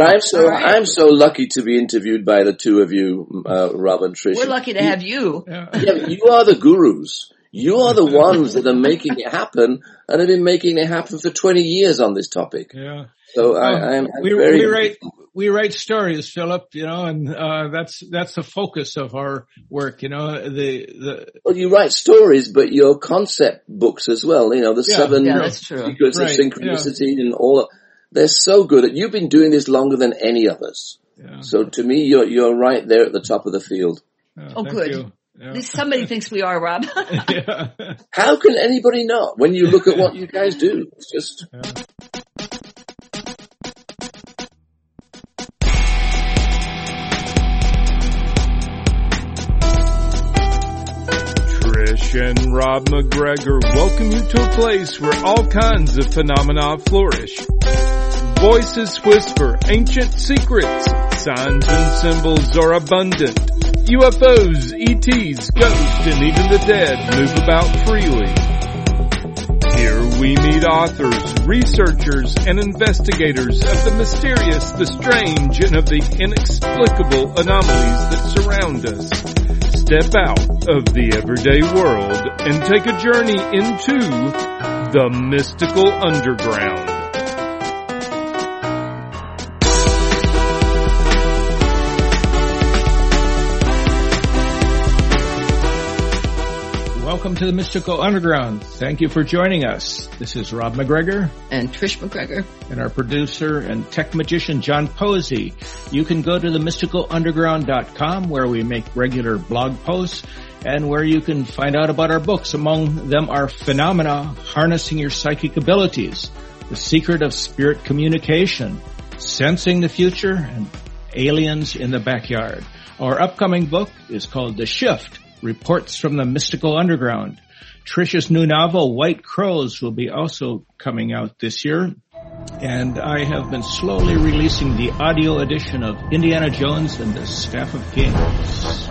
But I'm so right. I'm so lucky to be interviewed by the two of you, uh, Rob and Trish. We're lucky to have you. Yeah. yeah, you are the gurus. You are the ones that are making it happen and have been making it happen for 20 years on this topic. Yeah. So well, I, am we, very. We write, we write stories, Philip, you know, and, uh, that's, that's the focus of our work, you know, the, the. Well, you write stories, but your concept books as well, you know, the yeah, seven yeah, secrets right, of synchronicity yeah. and all. They're so good. At, you've been doing this longer than any of us. Yeah. So to me, you're, you're right there at the top of the field. oh, good. Yeah. At least somebody thinks we are, Rob. yeah. How can anybody not when you look at what you guys do? It's just. Yeah. Trish and Rob McGregor welcome you to a place where all kinds of phenomena flourish. Voices whisper ancient secrets. Signs and symbols are abundant. UFOs, ETs, ghosts, and even the dead move about freely. Here we meet authors, researchers, and investigators of the mysterious, the strange, and of the inexplicable anomalies that surround us. Step out of the everyday world and take a journey into the mystical underground. Welcome to the Mystical Underground. Thank you for joining us. This is Rob McGregor. And Trish McGregor. And our producer and tech magician, John Posey. You can go to themysticalunderground.com where we make regular blog posts and where you can find out about our books. Among them are Phenomena, Harnessing Your Psychic Abilities, The Secret of Spirit Communication, Sensing the Future, and Aliens in the Backyard. Our upcoming book is called The Shift, Reports from the Mystical Underground. Trisha's new novel, White Crows, will be also coming out this year. And I have been slowly releasing the audio edition of Indiana Jones and the Staff of Kings.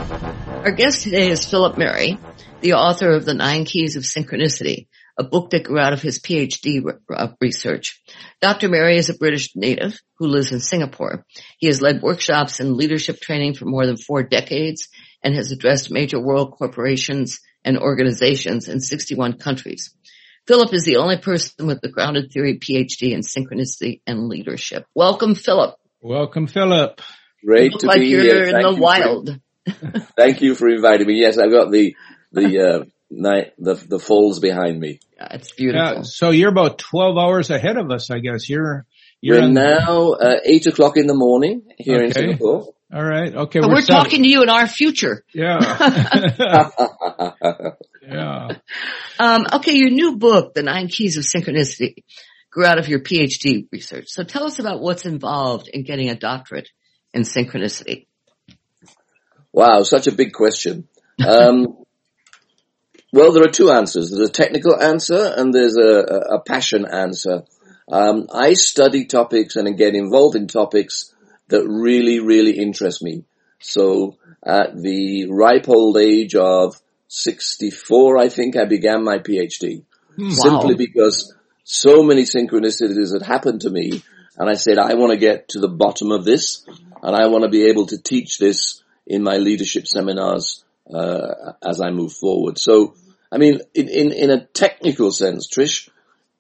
Our guest today is Philip Merry, the author of The Nine Keys of Synchronicity, a book that grew out of his PhD uh, research. Dr. Merry is a British native who lives in Singapore. He has led workshops and leadership training for more than four decades and has addressed major world corporations and organizations in 61 countries. Philip is the only person with the grounded theory PhD in synchronicity and leadership. Welcome, Philip. Welcome, Philip. Great to like be you're here. in Thank the wild. For, thank you for inviting me. Yes, I've got the the uh, night the the falls behind me. Yeah, it's beautiful. Yeah, so you're about 12 hours ahead of us, I guess. You're you're We're now uh, eight o'clock in the morning here okay. in Singapore. All right. Okay. we're, we're talking to you in our future. Yeah. yeah. Um, okay. Your new book, The Nine Keys of Synchronicity, grew out of your PhD research. So tell us about what's involved in getting a doctorate in synchronicity. Wow. Such a big question. Um, well, there are two answers. There's a technical answer and there's a, a passion answer. Um, I study topics and get involved in topics that really, really interest me. So at the ripe old age of 64, I think I began my PhD. Wow. Simply because so many synchronicities had happened to me and I said, I want to get to the bottom of this and I want to be able to teach this in my leadership seminars, uh, as I move forward. So, I mean, in, in, in a technical sense, Trish,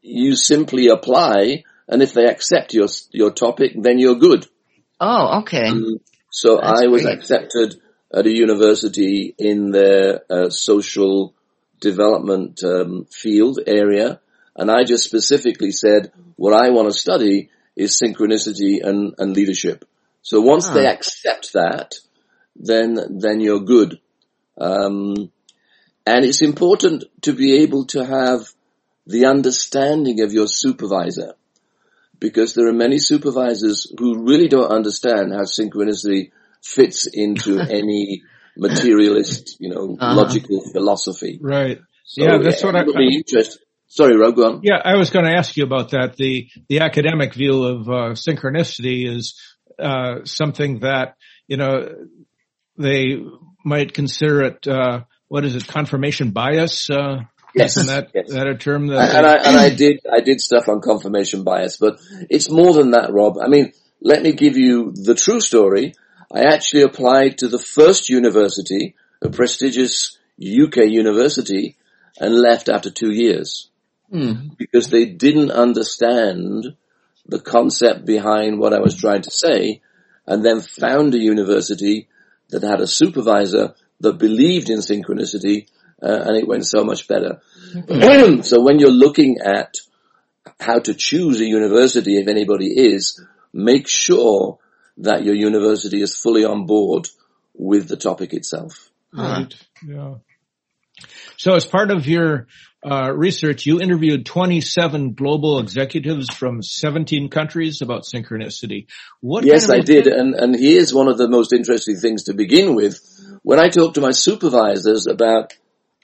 you simply apply and if they accept your, your topic, then you're good. Oh, okay. Um, so That's I was great. accepted at a university in their uh, social development um, field area, and I just specifically said what I want to study is synchronicity and, and leadership. So once they accept that, then then you're good. Um, and it's important to be able to have the understanding of your supervisor because there are many supervisors who really don't understand how synchronicity fits into any materialist, you know, uh-huh. logical philosophy. Right. So, yeah, that's what I, be interested. Sorry, Rob, go on. Yeah, I was going to ask you about that. The the academic view of uh, synchronicity is uh, something that you know they might consider it. Uh, what is it? Confirmation bias. Yes, Isn't that yes. that a term that? And I and I did I did stuff on confirmation bias, but it's more than that, Rob. I mean, let me give you the true story. I actually applied to the first university, a prestigious UK university, and left after two years. Hmm. Because they didn't understand the concept behind what I was trying to say, and then found a university that had a supervisor that believed in synchronicity, uh, and it went so much better. so when you're looking at how to choose a university, if anybody is, make sure that your university is fully on board with the topic itself. Right. Yeah. So as part of your uh, research, you interviewed 27 global executives from 17 countries about synchronicity. What yes, kind I did. And, and here's one of the most interesting things to begin with. When I talked to my supervisors about,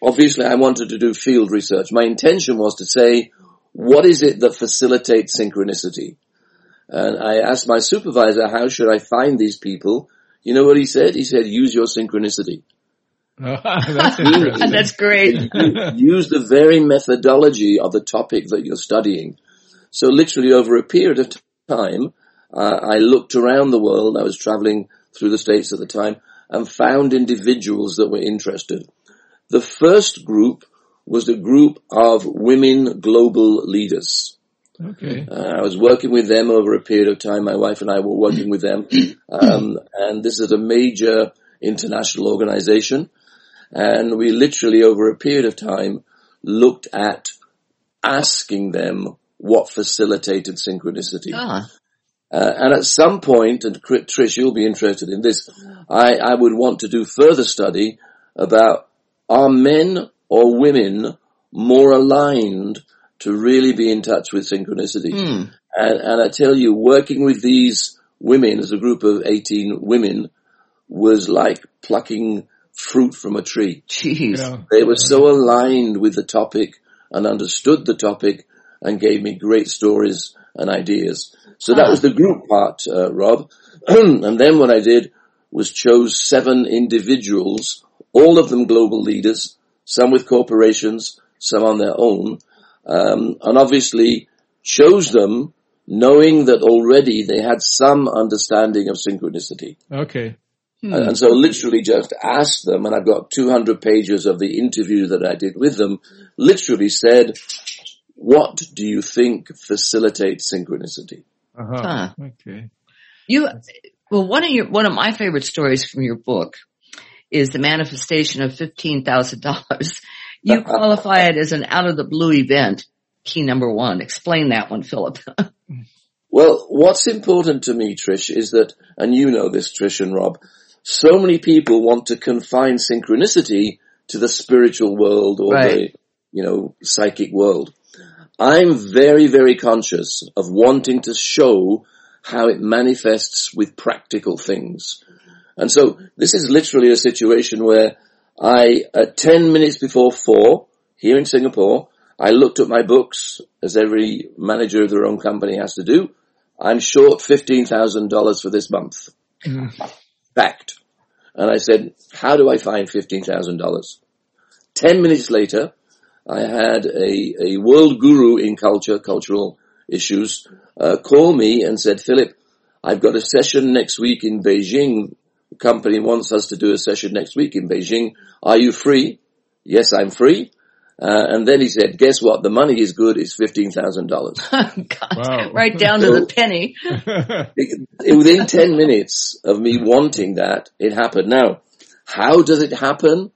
obviously I wanted to do field research. My intention was to say, what is it that facilitates synchronicity? And I asked my supervisor, how should I find these people? You know what he said? He said, use your synchronicity. That's. That's great. use the very methodology of the topic that you're studying. So literally over a period of time, uh, I looked around the world. I was traveling through the states at the time and found individuals that were interested. The first group was the group of women global leaders. Okay. Uh, I was working with them over a period of time. My wife and I were working with them. Um, and this is a major international organization. And we literally over a period of time looked at asking them what facilitated synchronicity. Ah, Uh, and at some point, and Trish, you'll be interested in this, I, I would want to do further study about are men or women more aligned to really be in touch with synchronicity? hmm. And, and I tell you, working with these women as a group of 18 women was like plucking fruit from a tree. Jeez. Yeah. They were so aligned with the topic and understood the topic and gave me great stories and ideas. So that Ah. was the group part, uh, Rob. and then what I did was chose seven individuals, all of them global leaders, some with corporations, some on their own, um, and obviously chose them knowing that already they had some understanding of synchronicity. Okay. Hmm. And and so literally just asked them, and I've got 200 pages of the interview that I did with them, literally said, what do you think facilitates synchronicity? Uh-huh. Huh. Okay. You, well, one of your, one of my favorite stories from your book is the manifestation of $15,000. You qualify it as an out of the blue event. Key number one. Explain that one, Philip. Well, what's important to me, Trish, is that, and you know this, Trish and Rob, so many people want to confine synchronicity to the spiritual world or Right. the, you know, psychic world. I'm very, very conscious of wanting to show how it manifests with practical things. And so this is literally a situation where I, at 10 minutes before four, here in Singapore, I looked at my books, as every manager of their own company has to do. I'm short $15,000 for this month. Fact. And I said, how do I find $15,000? Ten minutes later, I had a, a world guru in culture, cultural issues, uh, call me and said, Philip, I've got a session next week in Beijing. The company wants us to do a session next week in Beijing. Are you free? Yes, I'm free. Uh, and then he said, guess what? The money is good. It's $15,000. God, Wow. right down to the penny. It- within 10 minutes of me wanting that, it happened. Now, how does it happen?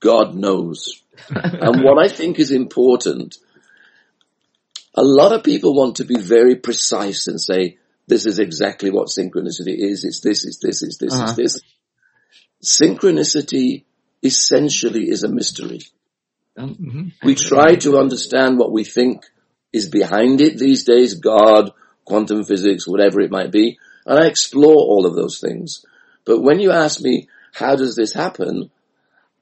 God knows. and what I think is important, a lot of people want to be very precise and say, this is exactly what synchronicity is. It's this, it's this, it's this, Uh-huh. it's this. Synchronicity essentially is a mystery. Mhm. We try to understand what we think is behind it these days, God, quantum physics, whatever it might be, and I explore all of those things. But when you ask me, how does this happen?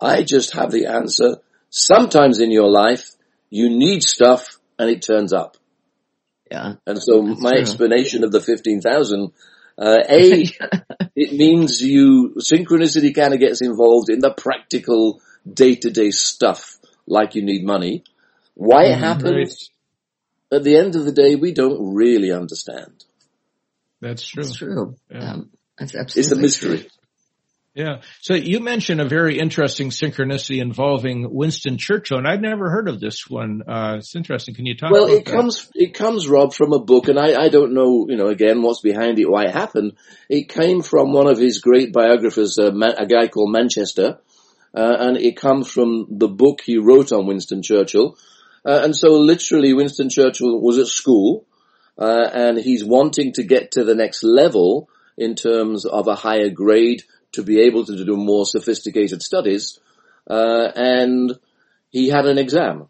I just have the answer. Sometimes in your life, you need stuff and it turns up. Yeah. And so my true. explanation of the 15,000, uh, A, it means you, synchronicity kind of gets involved in the practical day-to-day stuff, like you need money. Why it happens, at the end of the day, we don't really understand. That's true. That's true. Yeah. Um, that's absolutely It's a mystery. true. Yeah. So you mentioned a very interesting synchronicity involving Winston Churchill, and I'd never heard of this one. Uh, it's interesting. Can you talk Well, about it that? comes, it comes, Rob, from a book, and I, I don't know, you know, again, what's behind it, why it happened. It came from one of his great biographers, uh, a guy called Manchester, uh, and it comes from the book he wrote on Winston Churchill. Uh, and so literally Winston Churchill was at school, uh, and he's wanting to get to the next level in terms of a higher grade to be able to do more sophisticated studies, uh, and he had an exam.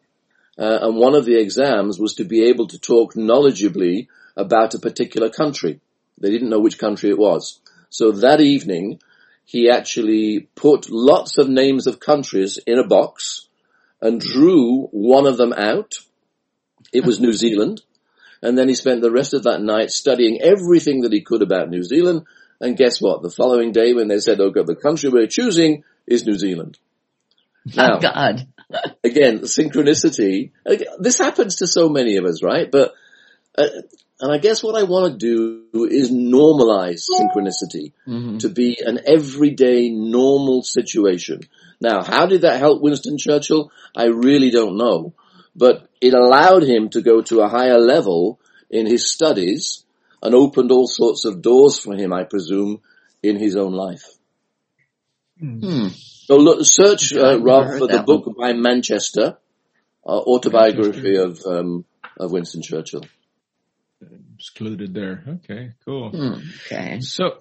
Uh, and one of the exams was to be able to talk knowledgeably about a particular country. They didn't know which country it was. So that evening, he actually put lots of names of countries in a box and drew one of them out. It was New Zealand. And then he spent the rest of that night studying everything that he could about New Zealand. And guess what? The following day when they said, okay, the country we're choosing is New Zealand. Now, Oh God. again, synchronicity. This happens to so many of us, right? But, uh, and I guess what I want to do is normalize synchronicity Mhm. to be an everyday normal situation. Now, how did that help Winston Churchill? I really don't know, but it allowed him to go to a higher level in his studies and opened all sorts of doors for him, I presume, in his own life. Hmm. So look, search, I've uh, Rob, for the that book by Manchester, uh, autobiography of, um, of Winston Churchill. excluded there. Okay, cool. Hmm. Okay. So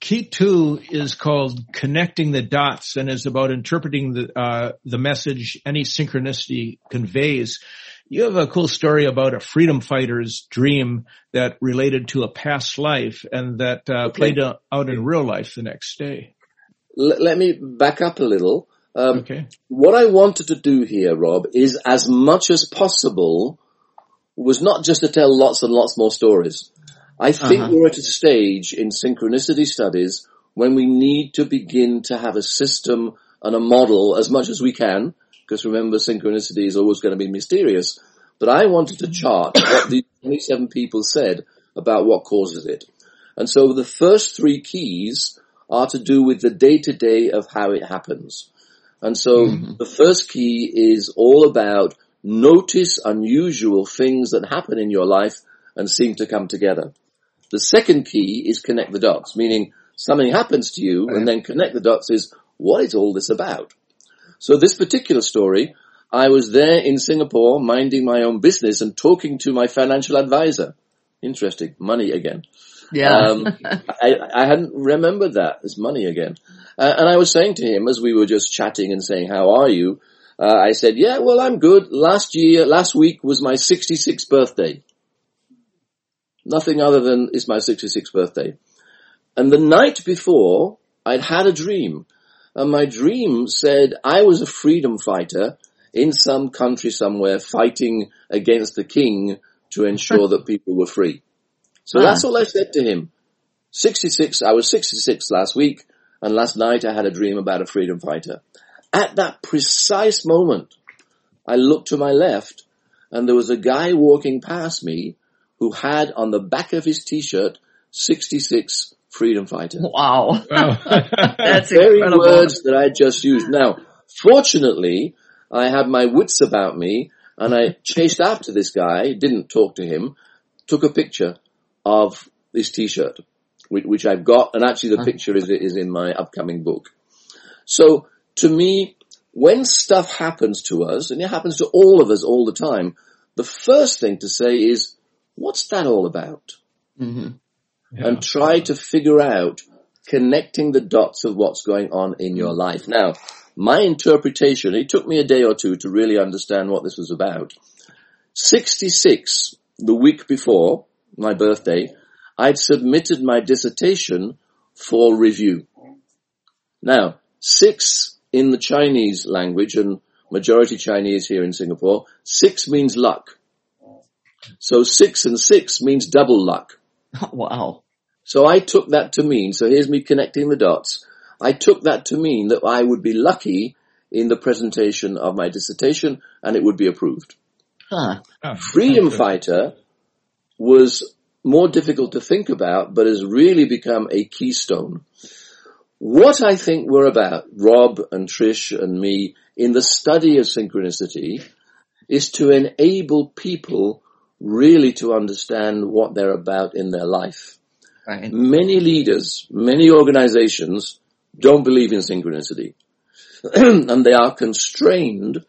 key two is called connecting the dots and is about interpreting the, uh, the message any synchronicity conveys. You have a cool story about a freedom fighter's dream that related to a past life and that uh, played out out in real life the next day. L- let me back up a little. Um, Okay. what I wanted to do here, Rob, is as much as possible was not just to tell lots and lots more stories. I think Uh-huh. we're at a stage in synchronicity studies when we need to begin to have a system and a model as much as we can, because remember synchronicity is always going to be mysterious. But I wanted to chart what the 27 people said about what causes it. And so the first three keys are to do with the day to day of how it happens. And so the first key is all about notice unusual things that happen in your life and seem to come together. The second key is connect the dots, meaning something happens to you and then connect the dots is what is all this about? So this particular story, I was there in Singapore minding my own business and talking to my financial advisor. Interesting. Money again. Yeah. Um, I, I hadn't remembered that as money again. Uh, and I was saying to him as we were just chatting and saying, how are you? Uh, I said, yeah, well, I'm good. Last year, last week was my 66th birthday. Nothing other than it's my 66th birthday. And the night before, I'd had a dream. And my dream said I was a freedom fighter in some country somewhere fighting against the king to ensure that people were free. So Ah. that's all I said to him. 66, I was 66 last week, and last night I had a dream about a freedom fighter. At that precise moment, I looked to my left, and there was a guy walking past me who had on the back of his t-shirt 66 freedom fighter. wow. Wow. That's Very incredible. words that I just used. Now, fortunately, I had my wits about me, and I chased after this guy, didn't talk to him, took a picture of this t-shirt, which, which I've got, and actually the picture is, is in my upcoming book. So, to me, when stuff happens to us, and it happens to all of us all the time, the first thing to say is, what's that all about? hmm and try to figure out connecting the dots of what's going on in your life. Now, my interpretation, it took me a day or two to really understand what this was about. 66, the week before my birthday, I'd submitted my dissertation for review. Now, six in the Chinese language and majority Chinese here in Singapore, six means luck. So six and six means double luck. Wow. So I took that to mean, so here's me connecting the dots. I took that to mean that I would be lucky in the presentation of my dissertation and it would be approved. Huh. Ah, Freedom fighter was more difficult to think about, but has really become a keystone. What I think we're about, Rob and Trish and me, in the study of synchronicity, is to enable people really to understand what they're about in their life. Right. Many leaders, many organizations don't believe in synchronicity. and they are constrained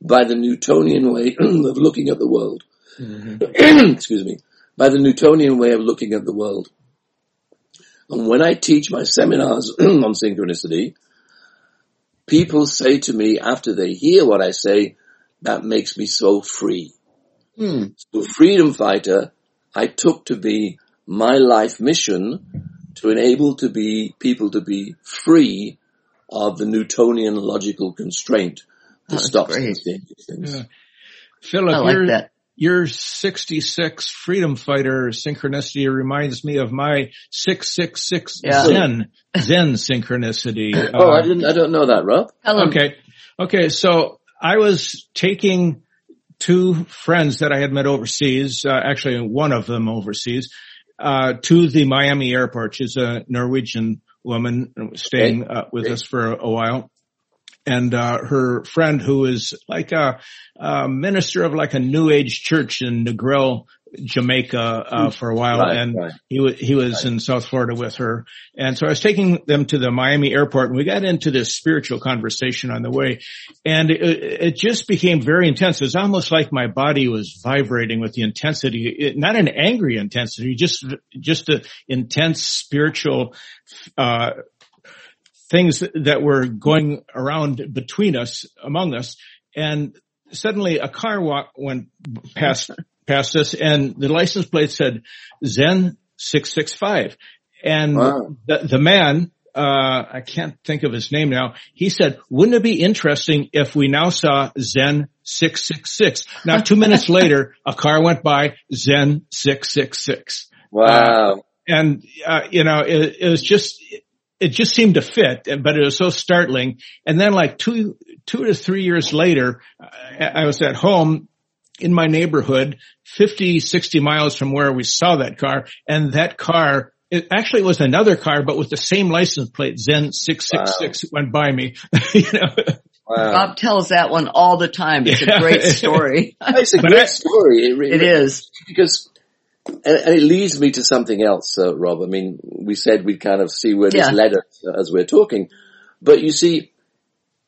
by the Newtonian way of looking at the world. Mm-hmm. Excuse me. By the Newtonian way of looking at the world. And when I teach my seminars on synchronicity, people say to me after they hear what I say, that makes me so free. Hmm. So freedom fighter, I took to be my life mission to enable to be people to be free of the Newtonian logical constraint that stops them seeing these things. Yeah. Philip, like you're, that. Your 66 freedom fighter synchronicity reminds me of my 666 yeah. Zen, Zen synchronicity. oh, uh, I didn't, I don't know that, Rob. Okay. Okay. So I was taking two friends that I had met overseas, uh, actually one of them overseas, uh, to the Miami airport. She's a Norwegian woman staying uh, with us for a, while. And, uh, her friend who is like a, a, minister of like a new age church in Negril, Jamaica uh, hmm. for a while, right, and right. he was he was right. in South Florida with her, and so I was taking them to the Miami airport, and we got into this spiritual conversation on the way, and it, it just became very intense. It was almost like my body was vibrating with the intensity, it, not an angry intensity, just just a intense spiritual. Uh, things that were going around between us, among us, and suddenly a car walk, went past past us and the license plate said Zen 665. And wow. the, the man, uh, I can't think of his name now. He said, wouldn't it be interesting if we now saw Zen 666? Now two minutes later, a car went by Zen 666. Wow. Uh, and, uh, you know, it, it was just, it just seemed to fit, but it was so startling. And then like two, two to three years later, I was at home in my neighborhood, 50, 60 miles from where we saw that car. And that car, it actually was another car, but with the same license plate, Zen 666 wow. went by me. you know? Wow. Bob tells that one all the time. It's yeah. a great story. it's a great story. It, it is. Because, and, it leads me to something else, uh, Rob. I mean, we said we'd kind of see where this led us as we're talking. But you see,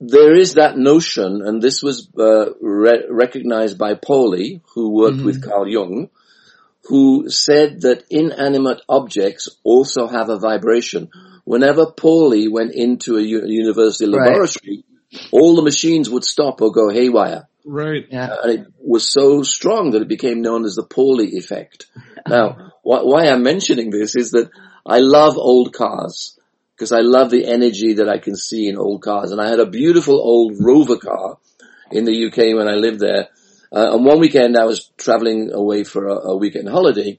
there is that notion, and this was uh, re- recognized by Pauli, who worked mm-hmm. with Carl Jung, who said that inanimate objects also have a vibration. Whenever Pauli went into a, u- university laboratory, right. all the machines would stop or go haywire. Right. Yeah. Uh, and it was so strong that it became known as the Pauli effect. now, wh- why I'm mentioning this is that I love old cars because I love the energy that I can see in old cars. And I had a beautiful old Rover car in the UK when I lived there. Uh, and one weekend I was traveling away for a, a weekend holiday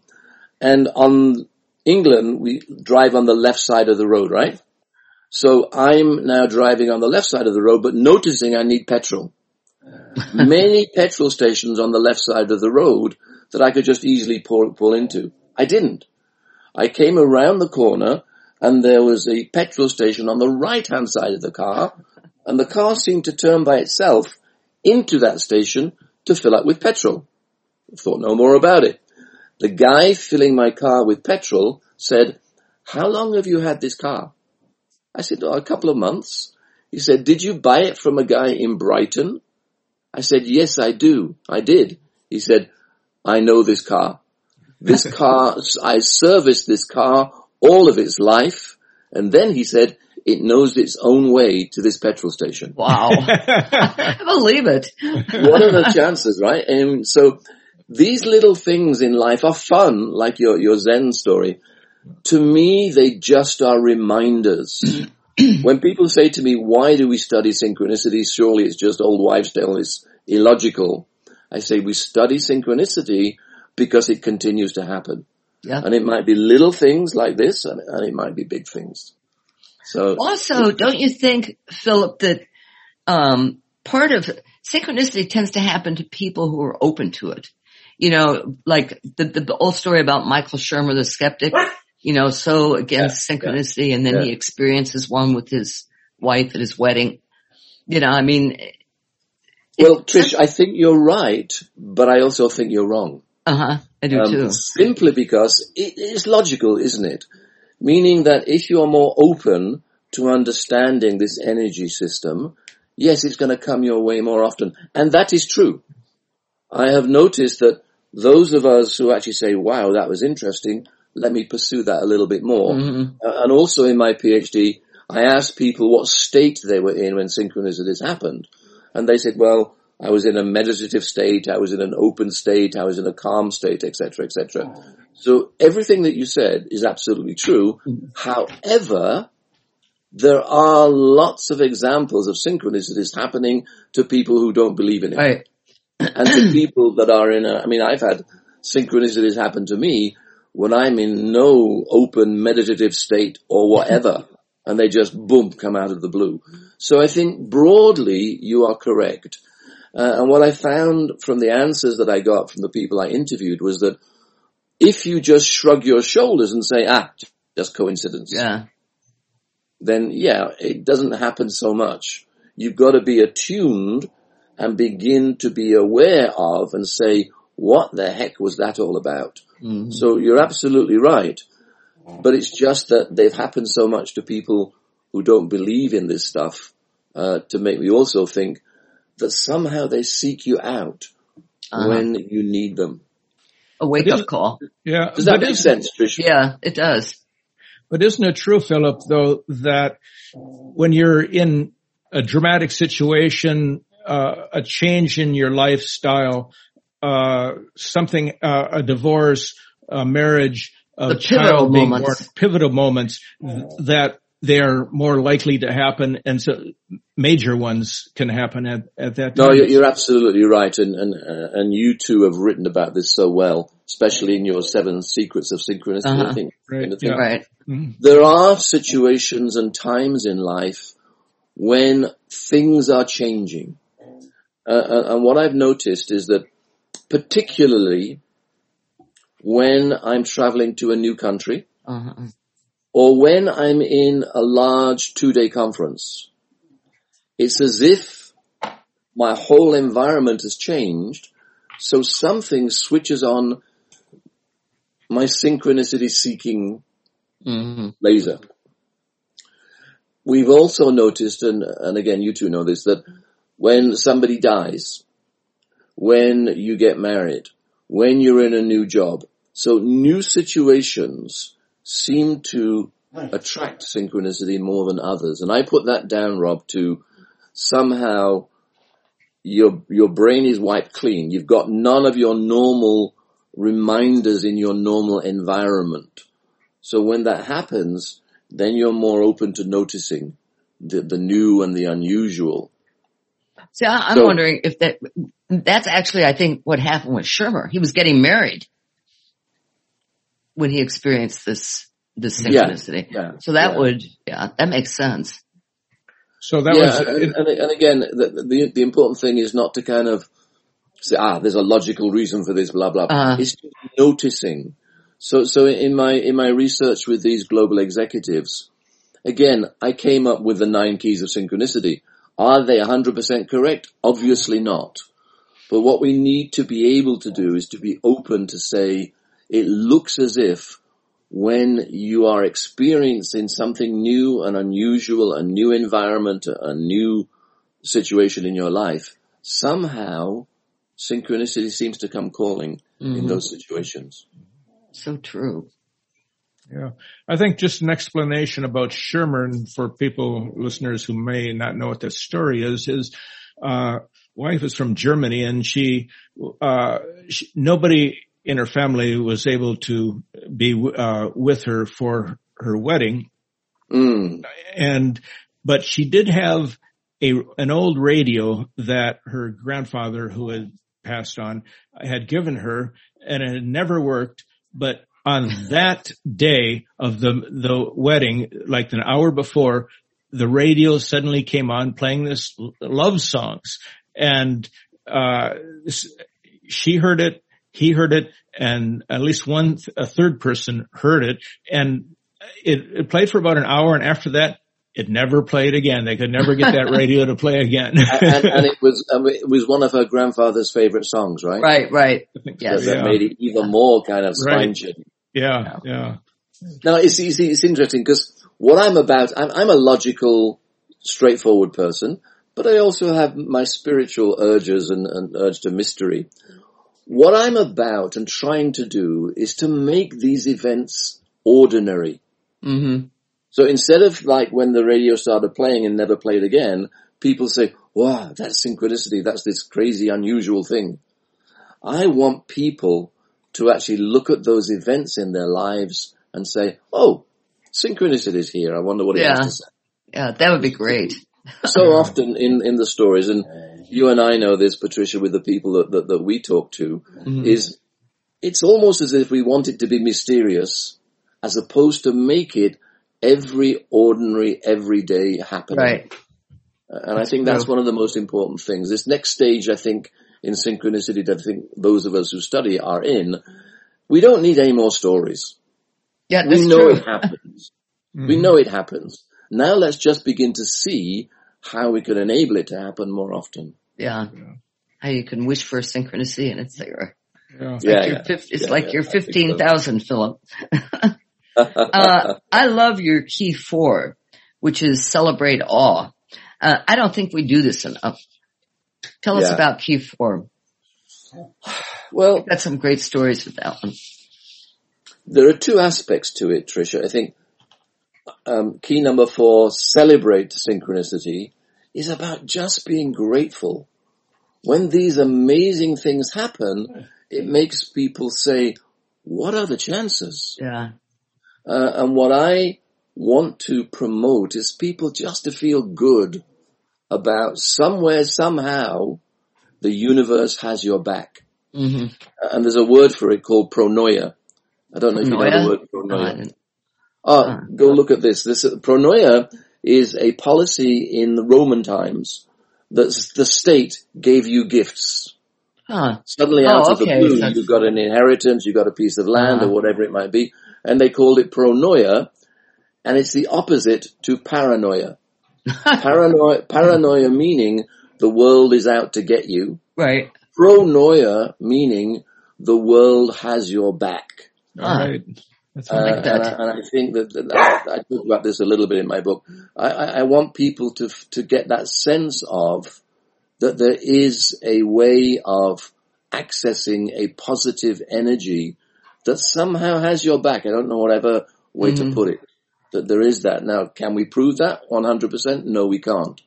and on England, we drive on the left side of the road, right? So I'm now driving on the left side of the road, but noticing I need petrol. Many petrol stations on the left side of the road that I could just easily pull, pull into. I didn't. I came around the corner and there was a petrol station on the right hand side of the car, and the car seemed to turn by itself into that station to fill up with petrol. I Thought no more about it. The guy filling my car with petrol said, how long have you had this car? I said, oh, a couple of months. He said, did you buy it from a guy in Brighton? I said, yes, I do. I did. He said, I know this car. This car, I serviced this car all of its life, and then he said it knows its own way to this petrol station. Wow. I believe it. what are the chances, right? And so these little things in life are fun, like your, your Zen story. To me, they just are reminders. when people say to me, why do we study synchronicity? Surely it's just old wives' tale. It's illogical. I say we study synchronicity because it continues to happen. Yeah. And it might be little things like this and, and it might be big things. So also, don't you think, Philip, that, um, part of synchronicity tends to happen to people who are open to it. you know, like the, the, the old story about Michael Shermer, the skeptic, you know, so against Yeah, synchronicity and then yeah. he experiences one with his wife at his wedding. You know, I mean, Well, Trish, I think you're right, but I also think you're wrong. uh huh, I do Um, too. simply because it is logical, isn't it? Meaning that if you're more open to understanding this energy system, yes, it's going to come your way more often. And that is true. I have noticed that those of us who actually say, wow, that was interesting, let me pursue that a little bit more. Mhm. Uh, and also in my PhD, I asked people what state they were in when synchronicities happened. And they said, well, I was in a meditative state, I was in an open state, I was in a calm state, etc., etc. Oh. So everything that you said is absolutely true. Mm-hmm. However, there are lots of examples of synchronicities happening to people who don't believe in it Right. and to people that are in a, I mean, I've had synchronicities happen to me when I'm in no open meditative state or whatever, and they just boom come out of the blue. So I think broadly you are correct. Uh, and what I found from the answers that I got from the people I interviewed was that if you just shrug your shoulders and say, ah, just coincidence, Yeah. then yeah, it doesn't happen so much. You've got to be attuned and begin to be aware of and say, what the heck was that all about? Mhm. So you're absolutely right. But it's just that they've happened so much to people who don't believe in this stuff, uh, to make me also think that somehow they seek you out Uh-huh. when you need them. A wake up call. Yeah. Does that make sense, Trish? Yeah, it does. But isn't it true, Philip, though, that when you're in a dramatic situation, uh, a change in your lifestyle, uh, something, uh, a divorce, a marriage, a The pivotal child being moments. born, pivotal moments, that they're more likely to happen, and so major ones can happen at, at that time. No, you're, you're absolutely right, and and uh, and you two have written about this so well, especially in your Seven Secrets of Synchronicity. Uh-huh. think Right, I Yeah. Right. Mhm. there are situations and times in life when things are changing, uh, and and what I've noticed is that particularly when I'm traveling to a new country Uh-huh. Or when I'm in a large two-day conference, it's as if my whole environment has changed, so something switches on my synchronicity seeking hmm laser. We've also noticed, and, and again you two know this, that when somebody dies, when you get married, when you're in a new job, so new situations seem to attract synchronicity more than others. And I put that down, Rob, to somehow your, your brain is wiped clean. You've got none of your normal reminders in your normal environment. So when that happens, then you're more open to noticing the, the new and the unusual. See, I, I'm So- wondering if that, that's actually, I think, what happened with Shermer. He was getting married when he experienced this, this synchronicity. yeah, So that yeah. would, yeah, that makes sense. So that yeah, was, and, and, and again, the, the the important thing is not to kind of say, ah, there's a logical reason for this, blah blah. Uh-huh. It's just noticing. So, so in my in my research with these global executives, again, I came up with the nine keys of synchronicity. Are they 100% correct? Obviously not. But what we need to be able to do is to be open to say, it looks as if when you are experiencing something new and unusual, a new environment, a new situation in your life, somehow synchronicity seems to come calling in Mhm. those situations. So true. Yeah. I think just an explanation about Shermer for people, listeners who may not know what this story is, his, uh, wife is from Germany and she, uh, she, nobody in her family was able to be, uh, with her for her wedding. Mm. And, but she did have a, an old radio that her grandfather who had passed on had given her and it had never worked, but on that day of the, the wedding, like an hour before, the radio suddenly came on playing this love songs and, uh, she heard it. He heard it and at least one, a third person heard it and it, it played for about an hour and after that, it never played again. They could never get that radio to play again. and, and, it was um, it was one of her grandfather's favorite songs, right? Right, right. Yes. That, yeah. made it even more kind of spine right. Yeah, yeah. Now it's it's, it's interesting because what I'm about, I'm, I'm a logical, straightforward person, but I also have my spiritual urges and, and urge to mystery. What I'm about and trying to do is to make these events ordinary. Mm-hmm. So instead of like when the radio started playing and never played again, people say, wow, that's synchronicity. That's this crazy, unusual thing. I want people to actually look at those events in their lives and say, oh, synchronicity is here. I wonder what it yeah. has to say. Yeah, that would be great. so often in, in the stories, and you and I know this, Patricia, with the people that, that, that we talk to, mm-hmm. is it's almost as if we want it to be mysterious as opposed to make it every ordinary, everyday happening. Right. And I think that's one of the most important things. This next stage, I think, in synchronicity that I think those of us who study are in, we don't need any more stories. Yeah, we know true. it happens. mm-hmm. We know it happens. Now let's just begin to see how we can enable it to happen more often. Yeah. yeah. How you can wish for synchronicity and it's there. Yeah. It's yeah, like, yeah. it's yeah, like you're 15,000, so. Philip. uh, I love your key four, which is celebrate awe. Uh, I don't think we do this enough. Tell us about key four. Well, You've got some great stories with that one. There are two aspects to it, Tricia. I think um, key number four, celebrate synchronicity, is about just being grateful. When these amazing things happen, it makes people say, what are the chances? Yeah. Uh, and what I want to promote is people just to feel good about somewhere, somehow, the universe has your back. Mm-hmm. And there's a word for it called pronoia. I don't know if you know the word pronoia. Oh, go look at this. This pronoia is a policy in the Roman times that the state gave you gifts. Huh. Suddenly, out oh, of okay. the blue, you got an inheritance, you got a piece of land, uh-huh. or whatever it might be, and they called it pronoia, and it's the opposite to paranoia. paranoia, paranoia meaning the world is out to get you. Right. Pronoia meaning the world has your back. Right. Uh, and, I, and, I, think that, that I, I, talk about this a little bit in my book. I, I, want people to to get that sense of that there is a way of accessing a positive energy that somehow has your back. I don't know whatever way mm-hmm. to put it. That there is that. Now, can we prove that 100%? No, we can't.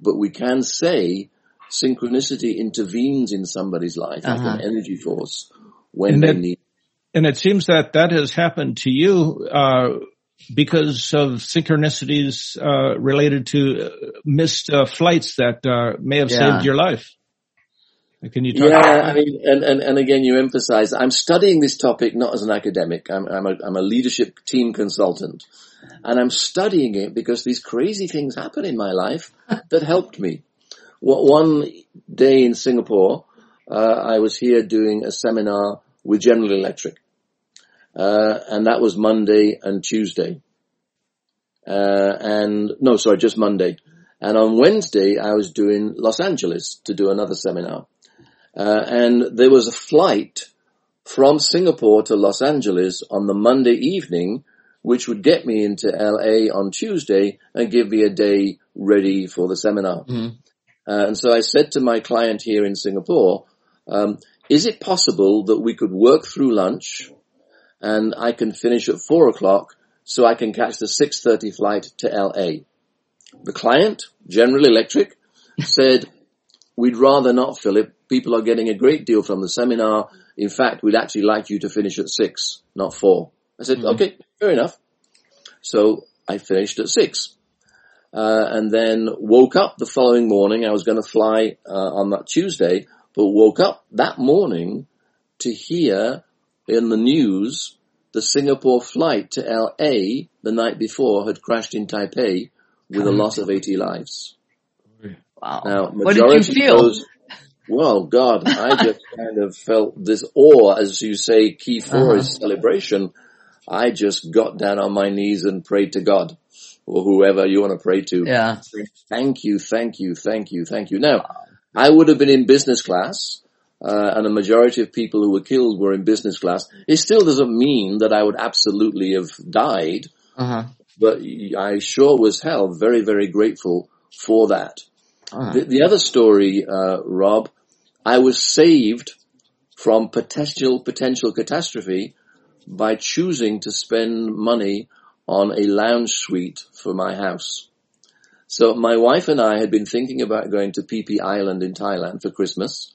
But we can say synchronicity intervenes in somebody's life uh-huh. like an energy force when they need and it seems that that has happened to you uh, because of synchronicities uh, related to uh, missed uh, flights that uh, may have yeah. saved your life. Can you talk? Yeah, I mean, and, and, and again, you emphasize. I'm studying this topic not as an academic. I'm I'm a, I'm a leadership team consultant, and I'm studying it because these crazy things happen in my life that helped me. One day in Singapore, uh, I was here doing a seminar with General Electric. Uh, and that was Monday and Tuesday. Uh, and no, sorry, just Monday. And on Wednesday, I was doing Los Angeles to do another seminar. Uh, and there was a flight from Singapore to Los Angeles on the Monday evening, which would get me into LA on Tuesday and give me a day ready for the seminar. Mm-hmm. Uh, and so I said to my client here in Singapore, um, is it possible that we could work through lunch and I can finish at four o'clock so I can catch the 6.30 flight to LA? The client, General Electric, said, we'd rather not, Philip. People are getting a great deal from the seminar. In fact, we'd actually like you to finish at six, not four. I said, mm-hmm. okay, fair enough. So I finished at six. Uh, and then woke up the following morning. I was going to fly uh, on that Tuesday but woke up that morning to hear in the news the Singapore flight to LA the night before had crashed in Taipei with a loss of 80 lives. Wow. Now, what did you feel? Those, well, God, I just kind of felt this awe, as you say, key four uh-huh. is celebration. I just got down on my knees and prayed to God or whoever you want to pray to. Yeah. Thank you, thank you, thank you, thank you. Now, I would have been in business class, uh, and a majority of people who were killed were in business class. It still doesn't mean that I would absolutely have died, uh-huh. but I sure was hell very, very grateful for that. Uh-huh. The, the, other story, uh, Rob, I was saved from potential potential catastrophe by choosing to spend money on a lounge suite for my house. So my wife and I had been thinking about going to Phi Phi Island in Thailand for Christmas.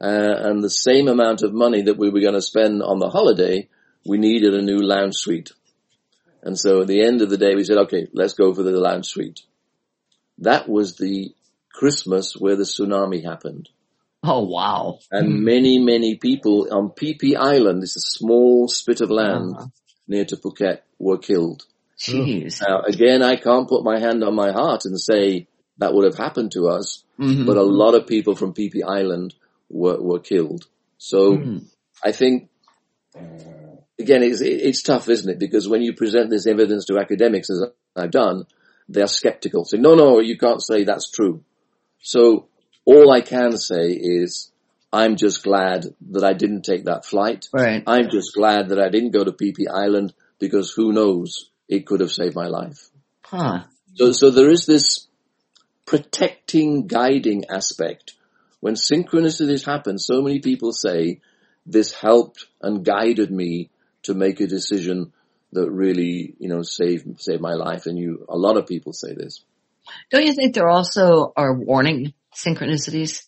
Uh, and the same amount of money that we were going to spend on the holiday, we needed a new lounge suite. And so at the end of the day, we said, okay, let's go for the lounge suite. That was the Christmas where the tsunami happened. Oh wow. And mm. many, many people on Phi Island, it's a small spit of land uh-huh. near to Phuket, were killed. Jeez. Now again, I can't put my hand on my heart and say that would have happened to us, mm-hmm. but a lot of people from Phi Island were, were killed. So mm. I think, again, it's, it's tough, isn't it? Because when you present this evidence to academics, as I've done, they're skeptical. Say, no, no, you can't say that's true. So all I can say is I'm just glad that I didn't take that flight. Right. I'm just glad that I didn't go to Phi Island because who knows, it could have saved my life. Huh. So, so there is this protecting, guiding aspect. When synchronicities happen, so many people say this helped and guided me to make a decision that really, you know, saved, saved my life. And you, a lot of people say this. Don't you think there also are warning synchronicities?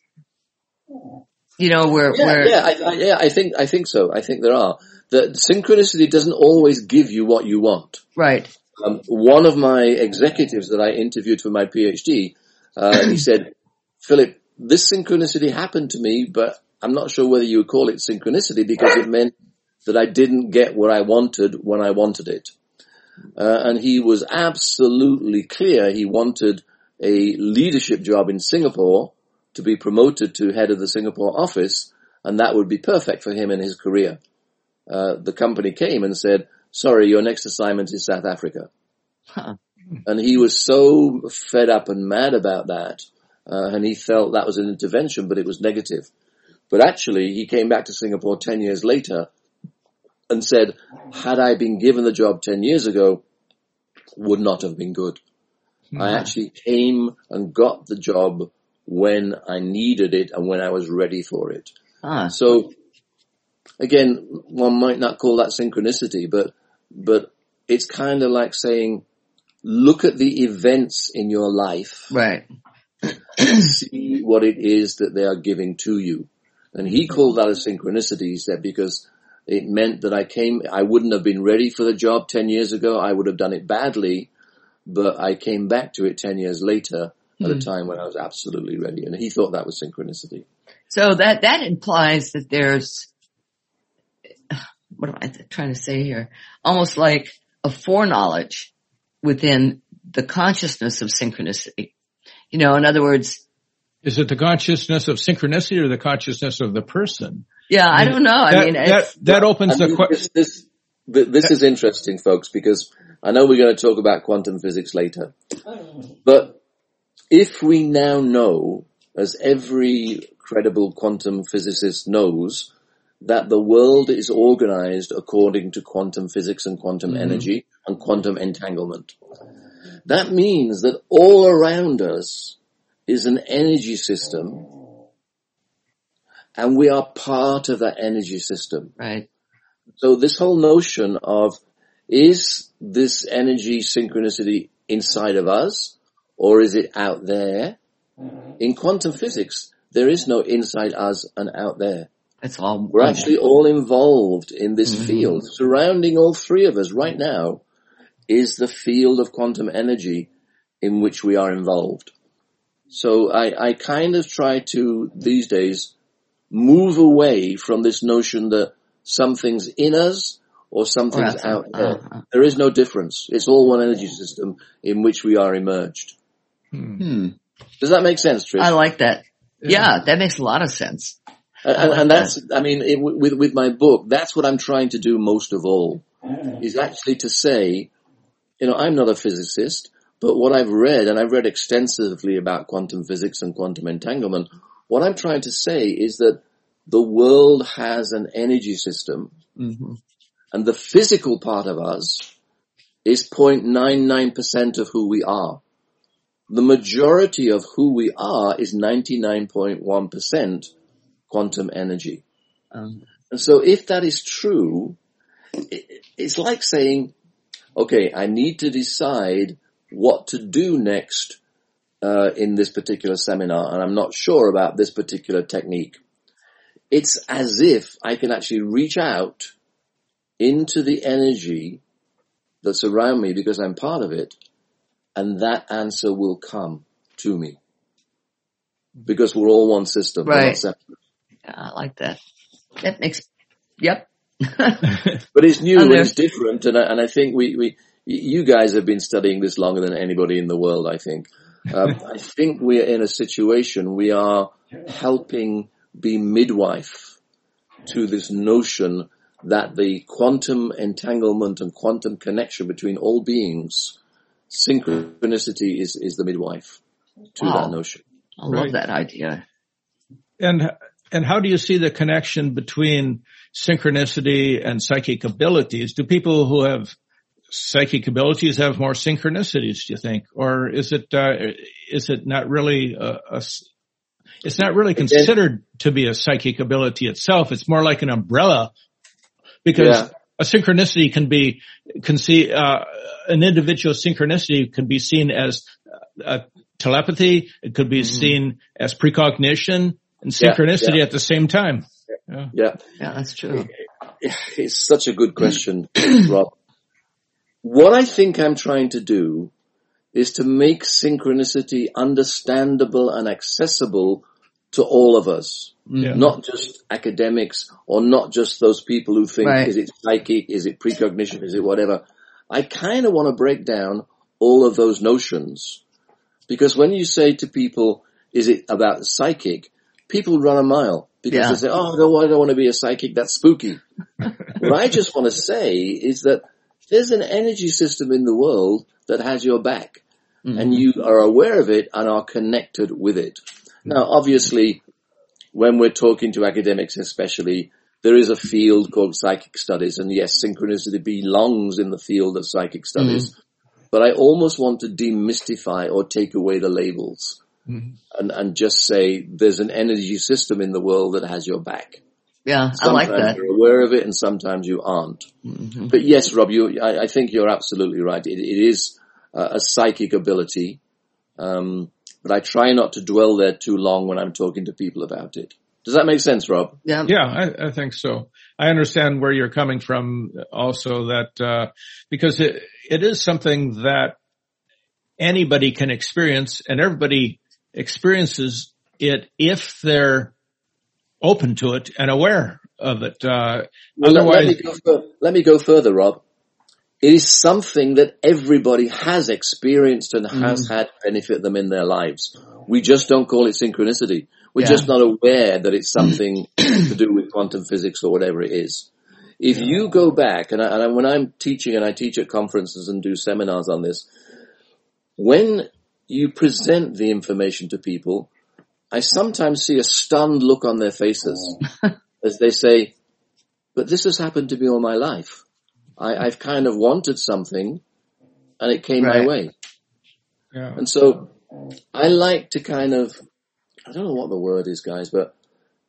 You know, where, yeah, where... Yeah, I, I, yeah, I think, I think so. I think there are. The synchronicity doesn't always give you what you want. Right. Um, one of my executives that I interviewed for my PhD, uh, he said, Philip, this synchronicity happened to me, but I'm not sure whether you would call it synchronicity because it meant that I didn't get what I wanted when I wanted it. Uh, and he was absolutely clear he wanted a leadership job in Singapore to be promoted to head of the Singapore office, and that would be perfect for him in his career. Uh, the company came and said, sorry, your next assignment is South Africa. Huh. And he was so fed up and mad about that, uh, and he felt that was an intervention, but it was negative. But actually, he came back to Singapore 10 years later and said, had I been given the job 10 years ago, would not have been good. Mm-hmm. I actually came and got the job when I needed it and when I was ready for it. Ah. So again, one might not call that synchronicity, but, but it's kind of like saying, look at the events in your life. Right. see what it is that they are giving to you. And he called that a synchronicity, he said, because it meant that I came, I wouldn't have been ready for the job 10 years ago. I would have done it badly, but I came back to it 10 years later at mm. a hmm. time when I was absolutely ready. And he thought that was synchronicity. So that, that implies that there's, what am I trying to say here? Almost like a foreknowledge within the consciousness of synchronicity. You know, in other words, is it the consciousness of synchronicity or the consciousness of the person? Yeah, I don't know. I that, mean, that, that opens I mean, the question. This, this, this is interesting, folks, because I know we're going to talk about quantum physics later. But if we now know, as every credible quantum physicist knows, that the world is organized according to quantum physics and quantum mm-hmm. energy and quantum entanglement. That means that all around us is an energy system and we are part of that energy system. Right. So this whole notion of is this energy synchronicity inside of us or is it out there? Mm-hmm. In quantum physics, there is no inside us and out there. It's all we're actually all involved in this mm-hmm. field. Surrounding all three of us right now is the field of quantum energy in which we are involved. So I, I kind of try to these days move away from this notion that something's in us or something's oh, out there. Uh, uh, there is no difference. It's all one energy system in which we are emerged. Hmm. Does that make sense, Trish? I like that. Yeah, that makes a lot of sense. And, and, that's, I mean, it, with, with my book, that's what I'm trying to do most of all, is actually to say, you know, I'm not a physicist, but what I've read, and I've read extensively about quantum physics and quantum entanglement, what I'm trying to say is that the world has an energy system, hmm and the physical part of us is 0.99% of who we are. The majority of who we are is 99.1% quantum energy. Um, And so if that is true, it, it's like saying, okay, I need to decide what to do next uh, in this particular seminar, and I'm not sure about this particular technique. It's as if I can actually reach out into the energy that's around me because I'm part of it, and that answer will come to me. Because we're all one system. Right. Separate. yeah, I like that. That makes, yep. But it's new And and it's different, and I, and I think we, we, you guys have been studying this longer than anybody in the world. I think. Um, I think we're in a situation we are helping be midwife to this notion that the quantum entanglement and quantum connection between all beings, synchronicity is is the midwife to Wow. that notion. I love Right. that idea. And and how do you see the connection between synchronicity and psychic abilities? Do people who have psychic abilities have more synchronicities? Do you think, or is it uh, is it not really a? it's not really considered to be a psychic ability itself? It's more like an umbrella because Yeah. a synchronicity can be can see uh, an individual synchronicity can be seen as uh, telepathy. It could be seen as precognition and Mm-hmm. Yeah, synchronicity yeah. at the same time. Yeah. Yeah. Yeah, that's true. It's such a good question, Rob. What I think I'm trying to do is to make synchronicity understandable and accessible to all of us. Yeah. Not just academics or not just those people who think, Right. is it psychic, is it precognition, is it whatever. I kind of want to break down all of those notions. Because when you say to people, is it about psychic, people run a mile. Because Yeah. they say, oh, no, I don't want to be a psychic, that's spooky. what I just want to say is that there's an energy system in the world that has your back. Mm-hmm. And you are aware of it and are connected with it. Now, obviously, when we're talking to academics especially, there is a field called psychic studies and yes, synchronicity belongs in the field of psychic studies. Mm-hmm. But I almost want to demystify or take away the labels and, and just say there's an energy system in the world that has your back. Yeah, I like that. you're aware of it and sometimes you aren't. Mhm. But yes, Rob, you, I, I think you're absolutely right. It, it is a, a psychic ability. Um, but I try not to dwell there too long when I'm talking to people about it. Does that make sense, Rob? Yeah. Yeah, I, I think so. I understand where you're coming from also that, uh, because it, it is something that anybody can experience and everybody experiences it if they're open to it and aware of it. Uh, Well, let- otherwise, let, me go let me go further, Rob. It is something that everybody has experienced and has had benefit them in their lives. We just don't call it synchronicity. We're Yeah. just not aware that it's something to do with quantum physics or whatever it is. If you go back, and, I, and I, when I'm teaching and I teach at conferences and do seminars on this, when you present the information to people, I sometimes see a stunned look on their faces as they say, but this has happened to me all my life. I, I've kind of wanted something and it came my way. yeah, And so I like to kind of, I don't know what the word is guys, but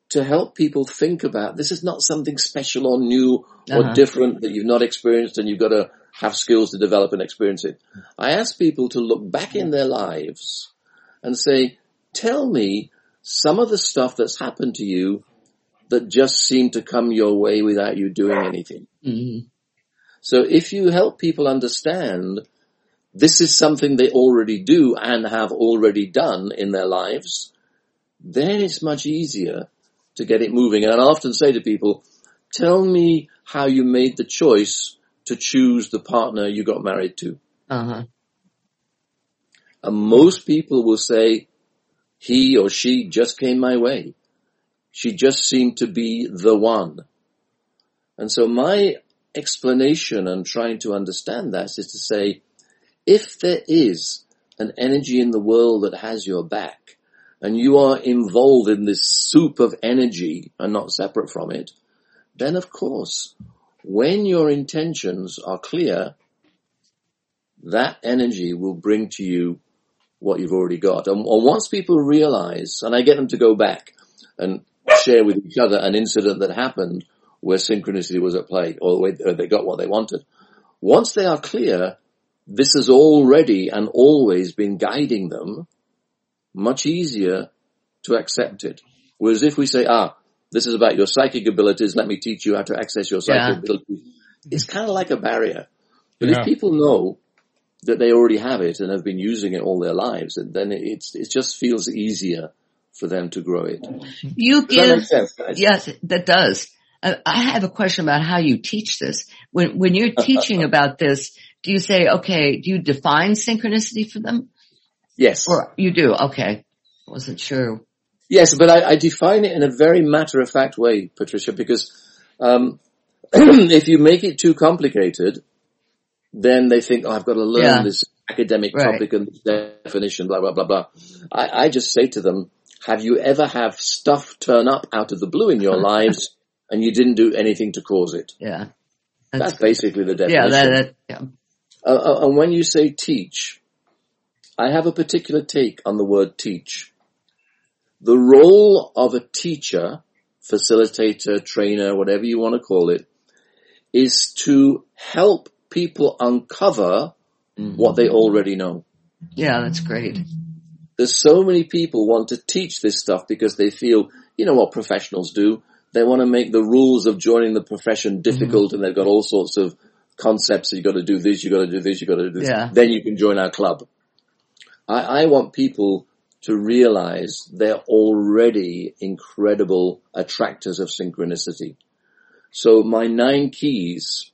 to help people think about this is not something special or new or Uh-huh. different that you've not experienced and you've got to have skills to develop and experience it. I ask people to look back in their lives and say, tell me some of the stuff that's happened to you that just seemed to come your way without you doing anything. Mhm. So if you help people understand this is something they already do and have already done in their lives, then it's much easier to get it moving. And I often say to people, tell me how you made the choice to choose the partner you got married to. Uh-huh. And most people will say, he or she just came my way. She just seemed to be the one. And so my explanation and trying to understand that is to say, if there is an energy in the world that has your back and you are involved in this soup of energy and not separate from it, then of course, when your intentions are clear, that energy will bring to you what you've already got. And, and once people realize, and I get them to go back and share with each other an incident that happened where synchronicity was at play or they got what they wanted. Once they are clear, this has already and always been guiding them, much easier to accept it. Whereas if we say, ah, this is about your psychic abilities, let me teach you how to access your psychic yeah. abilities, it's kind of like a barrier. But yeah. if people know that they already have it and have been using it all their lives, and then it's, it just feels easier for them to grow it. You does give, that yes, that does. Uh, I have a question about how you teach this. When, when you're teaching about this, do you say, okay, do you define synchronicity for them? Yes. Or you do? Okay. Wasn't sure. Yes, but I, I define it in a very matter of fact way, Patricia, because, um, if you make it too complicated, then they think, oh, I've got to learn yeah. this academic right. topic and definition, blah, blah, blah, blah. I, I just say to them, have you ever have stuff turn up out of the blue in your lives and you didn't do anything to cause it? Yeah. That's, That's basically the definition. Yeah, that, that yeah. Uh, uh, and when you say teach, I have a particular take on the word teach. The role of a teacher, facilitator, trainer, whatever you want to call it, is to help people uncover mm-hmm. what they already know. Yeah, that's great. There's so many people want to teach this stuff because they feel, you know what professionals do. They want to make the rules of joining the profession difficult mm-hmm. and they've got all sorts of concepts. You've got to do this, you've got to do this, you've got to do this. Yeah. Then you can join our club. I, I want people to realize they're already incredible attractors of synchronicity. So my nine keys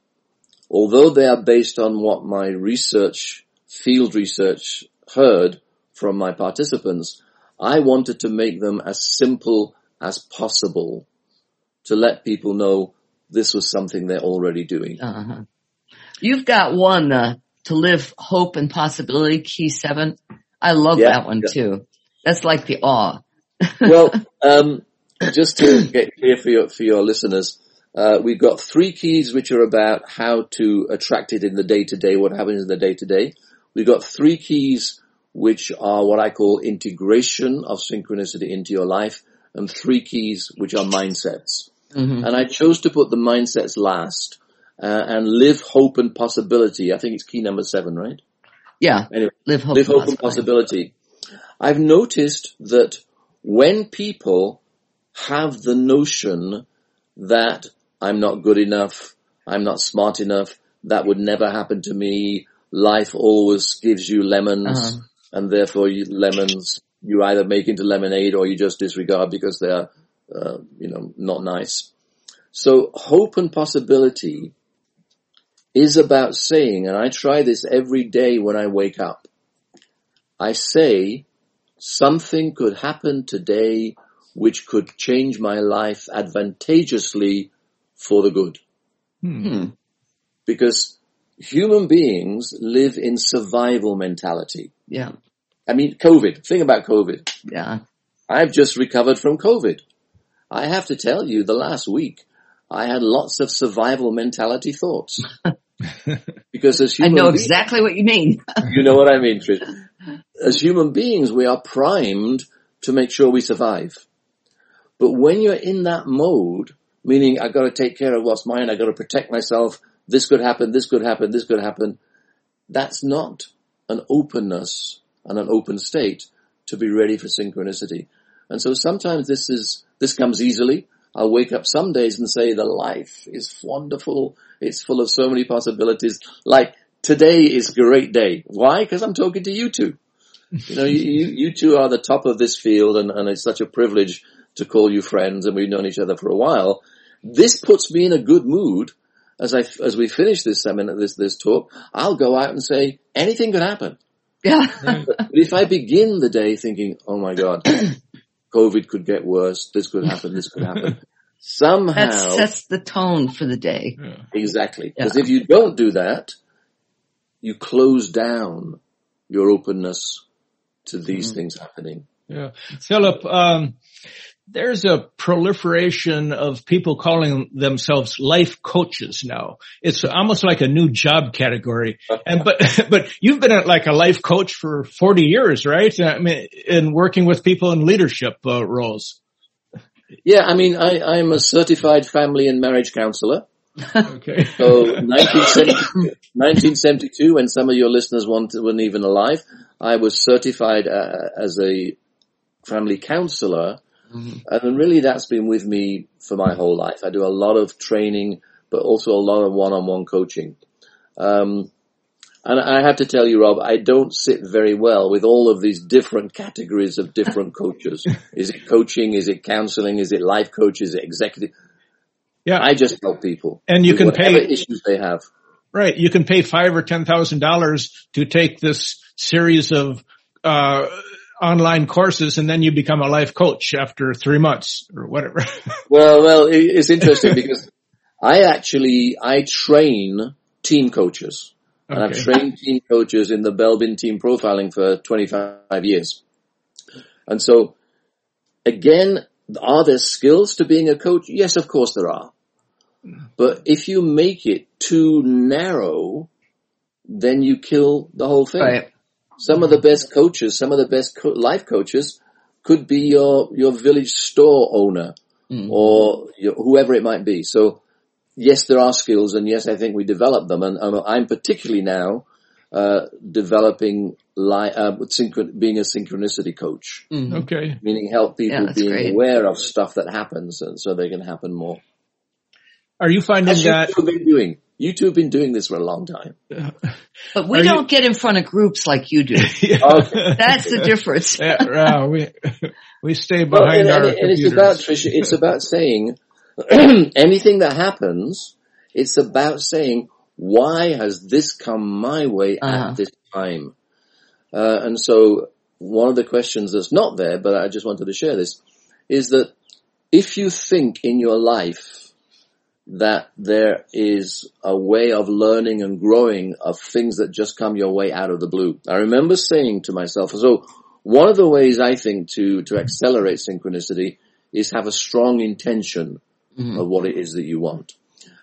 although they are based on what my research, field research heard from my participants, I wanted to make them as simple as possible to let people know this was something they're already doing. Uh-huh. You've got one, uh, to live hope and possibility, key seven. I love yeah, that one yeah. too. That's like the awe. well, um, just to get clear for your, for your listeners, uh, we've got three keys which are about how to attract it in the day to day, what happens in the day to day. We've got three keys which are what I call integration of synchronicity into your life and three keys which are mindsets. Mm-hmm. And I chose to put the mindsets last uh, and live hope and possibility. I think it's key number seven, right? Yeah. Anyway, live hope, live hope and possibility. I've noticed that when people have the notion that I'm not good enough. I'm not smart enough. That would never happen to me. Life always gives you lemons uh-huh. and therefore you, lemons you either make into lemonade or you just disregard because they're, uh, you know, not nice. So hope and possibility is about saying, and I try this every day when I wake up. I say something could happen today which could change my life advantageously for the good. Hmm. Because human beings live in survival mentality. Yeah. I mean, COVID. Think about COVID. Yeah. I've just recovered from COVID. I have to tell you, the last week, I had lots of survival mentality thoughts. because as human I know beings, exactly what you mean. you know what I mean, Trish. As human beings, we are primed to make sure we survive. But when you're in that mode, meaning I've got to take care of what's mine. I've got to protect myself. This could happen. This could happen. This could happen. That's not an openness and an open state to be ready for synchronicity. And so sometimes this is, this comes easily. I'll wake up some days and say the life is wonderful. It's full of so many possibilities. Like today is a great day. Why? Because I'm talking to you two. You know, you, you two are the top of this field and, and it's such a privilege to call you friends and we've known each other for a while. This puts me in a good mood as I, as we finish this seminar, this, this talk, I'll go out and say anything could happen. Yeah. But if I begin the day thinking, oh my God, COVID could get worse, this could happen, this could happen, somehow, That sets the tone for the day. exactly. Yeah. Because if you don't do that, you close down your openness to these Mm-hmm. things happening. Yeah. Philip, um, there's a proliferation of people calling themselves life coaches now. It's almost like a new job category. And, but, but you've been a, like a life coach for 40 years, right? I mean, in working with people in leadership uh, roles. Yeah, I mean, I, I'm a certified family and marriage counselor. Okay. So 1972, 1972, when some of your listeners weren't, weren't even alive, I was certified uh, as a family counselor. And really that's been with me for my whole life. I do a lot of training, but also a lot of one-on-one coaching. Um, and I have to tell you, Rob, I don't sit very well with all of these different categories of different coaches. Is it coaching? Is it counseling? Is it life coach? Is it executive? Yeah. I just help people. And you can whatever pay- issues they have. Right. You can pay five or ten thousand dollars to take this series of uh, online courses, and then you become a life coach after three months or whatever. Well, well, it's interesting because I actually, I train team coaches. And I've trained team coaches in the Belbin team profiling for 25 years. And so again, are there skills to being a coach? Yes, of course there are. But if you make it too narrow, then you kill the whole thing. Right. Some of the best coaches, some of the best co- life coaches could be your, your village store owner or your, whoever it might be. So yes, there are skills and yes, I think we develop them. And, and I'm particularly now, uh, developing li- uh, synchron- being a synchronicity coach, okay. meaning help people that's being great. aware of stuff that happens and so they can happen more. Are you finding As you that? two been doing. You two have been doing this for a long time. But we Are don't get in front of groups like you do. Okay. That's the difference. Yeah, wow, we we stay Well, behind and, our and, and it's computers. about Tricia. It's about saying anything that happens. It's about saying why has this come my way Uh-huh. at this time. Uh, and so one of the questions that's not there, but I just wanted to share this, is that if you think in your life that there is a way of learning and growing of things that just come your way out of the blue. I remember saying to myself, so one of the ways I think to, to accelerate synchronicity is have a strong intention mm-hmm. of what it is that you want.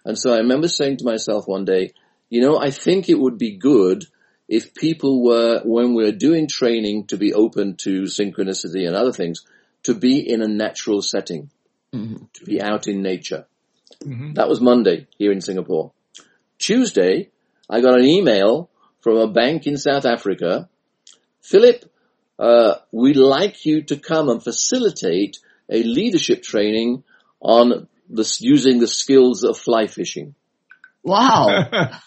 And so I remember saying to myself one day, you know, I think it would be good if people were, when we're doing training to be open to synchronicity and other things, to be in a natural setting, mm-hmm. to be out in nature. That was Monday here in Singapore. Tuesday, I got an email from a bank in South Africa. Philip, uh, we'd like you to come and facilitate a leadership training on the, using the skills of fly fishing. Wow.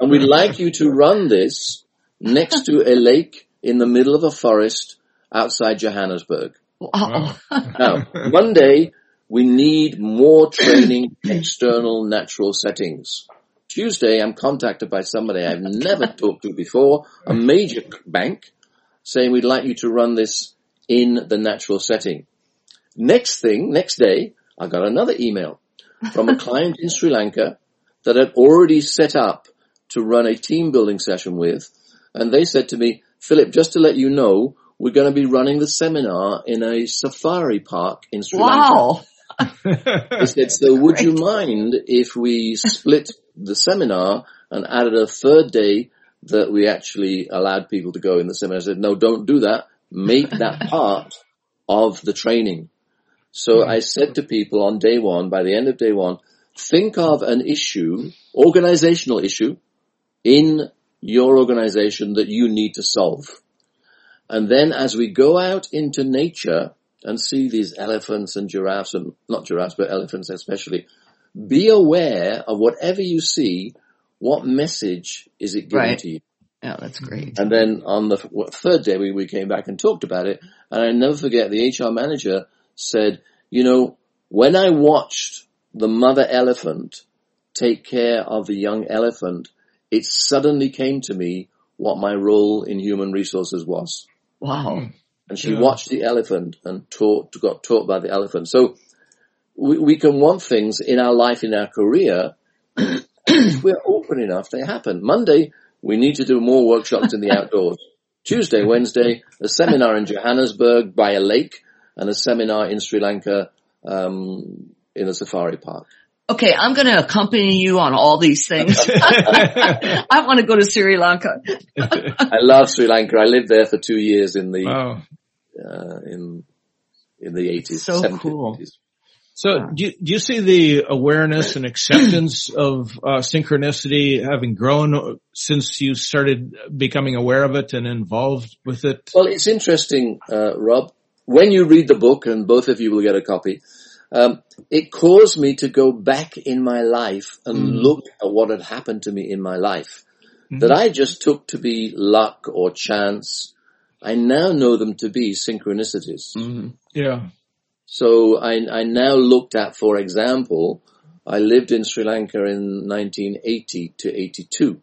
And we'd like you to run this next to a lake in the middle of a forest outside Johannesburg. Wow. Now, Monday, we need more training in external natural settings. Tuesday, I'm contacted by somebody I've never talked to before, a major bank, saying we'd like you to run this in the natural setting. Next thing, next day, I got another email from a client in Sri Lanka that had already set up to run a team building session with. And they said to me, Philip, just to let you know, we're going to be running the seminar in a safari park in Sri Lanka. They said, so would you mind if we split the seminar and added a third day that we actually allowed people to go in the seminar? I said, no, don't do that. Make that part of the training. So hmm. I said to people on day one, by the end of day one, think of an issue, organizational issue in your organization that you need to solve. And then as we go out into nature and see these elephants and giraffes and not giraffes, but elephants especially, be aware of whatever you see, what message is it giving Right. to you? Yeah, that's great. And then on the third day, we, we came back and talked about it. And I never forget the HR manager said, you know, when I watched the mother elephant take care of the young elephant, it suddenly came to me what my role in human resources was. Wow. And she Yeah. watched the elephant and taught, got taught by the elephant. So we, we can want things in our life, in our career, if we're open enough, they happen. Monday, we need to do more workshops in the outdoors. Tuesday, Wednesday, a seminar in Johannesburg by a lake and a seminar in Sri Lanka, um, in a safari park. Okay, I'm going to accompany you on all these things. I want to go to Sri Lanka. I love Sri Lanka. I lived there for two years in the, wow. uh, in, in the 80s. So 70s, cool. 80s. So do you, do you see the awareness and acceptance of uh, synchronicity having grown since you started becoming aware of it and involved with it? Well, it's interesting, uh, Rob. When you read the book, and both of you will get a copy, um, it caused me to go back in my life and Mm. look at what had happened to me in my life that I just took to be luck or chance. I now know them to be synchronicities. Mhm. Yeah. So I, I now looked at, for example, I lived in Sri Lanka in 1980 to 82,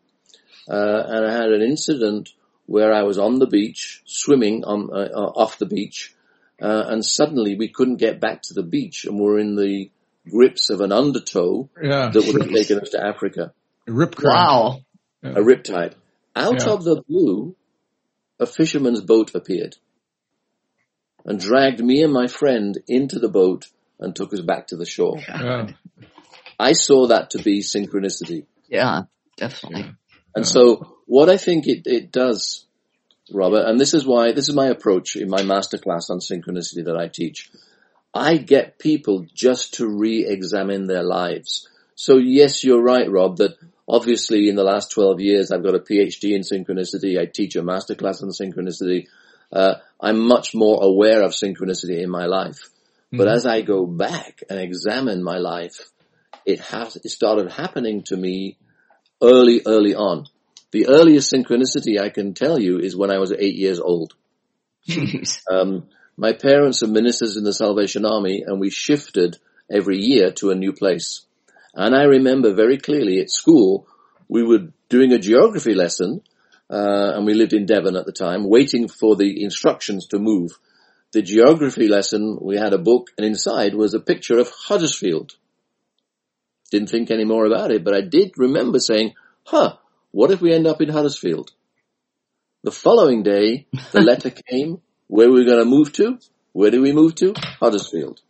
uh, and I had an incident where I was on the beach swimming on uh, uh, off the beach, uh, and suddenly we couldn't get back to the beach, and we're in the grips of an undertow Yeah. that would have taken us to Africa, A Rip current. Wow. a riptide. Out Yeah. of the blue, a fisherman's boat appeared and dragged me and my friend into the boat and took us back to the shore. Yeah. I saw that to be synchronicity. Yeah, definitely. And so what I think it, it does, Robert, and this is why, this is my approach in my masterclass on synchronicity that I teach. I get people just to re-examine their lives. So yes, you're right, Rob, that obviously in the last 12 years I've got a PhD in synchronicity. I teach a masterclass on synchronicity. Uh, I'm much more aware of synchronicity in my life. But as I go back and examine my life, it has, it started happening to me early, early on. The earliest synchronicity I can tell you is when I was eight years old. Um, my parents are ministers in the Salvation Army and we shifted every year to a new place. And I remember very clearly at school, we were doing a geography lesson, uh, and we lived in Devon at the time, waiting for the instructions to move. The geography lesson, we had a book and inside was a picture of Huddersfield. Didn't think any more about it, but I did remember saying, huh, what if we end up in Huddersfield? The following day, the letter came, where we were going to move to? Where did we move to? Huddersfield.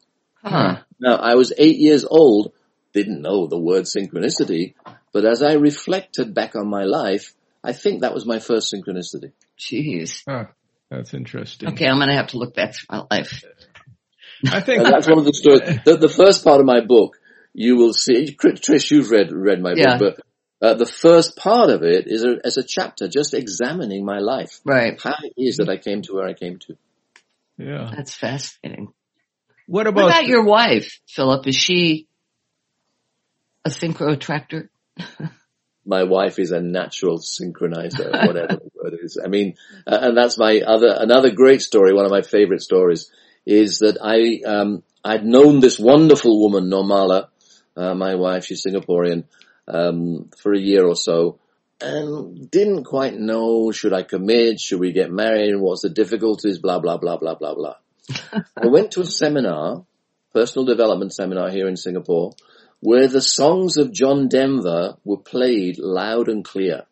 Huh. Now, I was eight years old, didn't know the word synchronicity, but as I reflected back on my life, I think that was my first synchronicity. Jeez. Huh. That's interesting. Okay, I'm going to have to look back through my life. I think And that's one of the stories. The, the first part of my book, you will see, Trish, you've read, read my Yeah. book, but uh, the first part of it is a, as a chapter just examining my life. Right. How it is that I came to where I came to. yeah. That's fascinating. What What about, about your wife, Philip? Is she a synchro attractor? my wife is a natural synchronizer, whatever the word is. I mean, uh, and that's my other, another great story, one of my favorite stories is that I, um, I'd known this wonderful woman, Normala, uh, my wife, she's Singaporean, um, for a year or so and didn't quite know, should I commit? Should we get married? What's the difficulties? Blah, blah, blah, blah, blah, blah. I went to a seminar, personal development seminar here in Singapore, where the songs of John Denver were played loud and clear.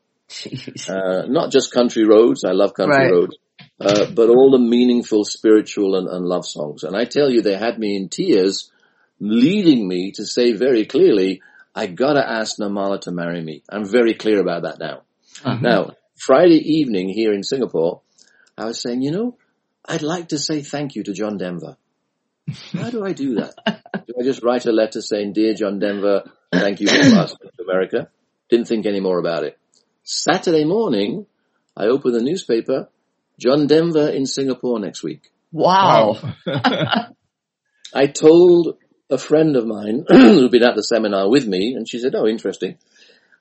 Uh, not just country roads, I love country Right. roads, uh, but all the meaningful spiritual and, and love songs. And I tell you, they had me in tears, leading me to say very clearly, I gotta ask Normala to marry me. I'm very clear about that now. Uh-huh. Now, Friday evening here in Singapore, I was saying, you know, I'd like to say thank you to John Denver. How do I do that? do I just write a letter saying, dear John Denver, thank you for asking to America? Didn't think any more about it. Saturday morning, I opened the newspaper, John Denver in Singapore next week. Wow. I told a friend of mine who'd been at the seminar with me, and she said, oh, interesting.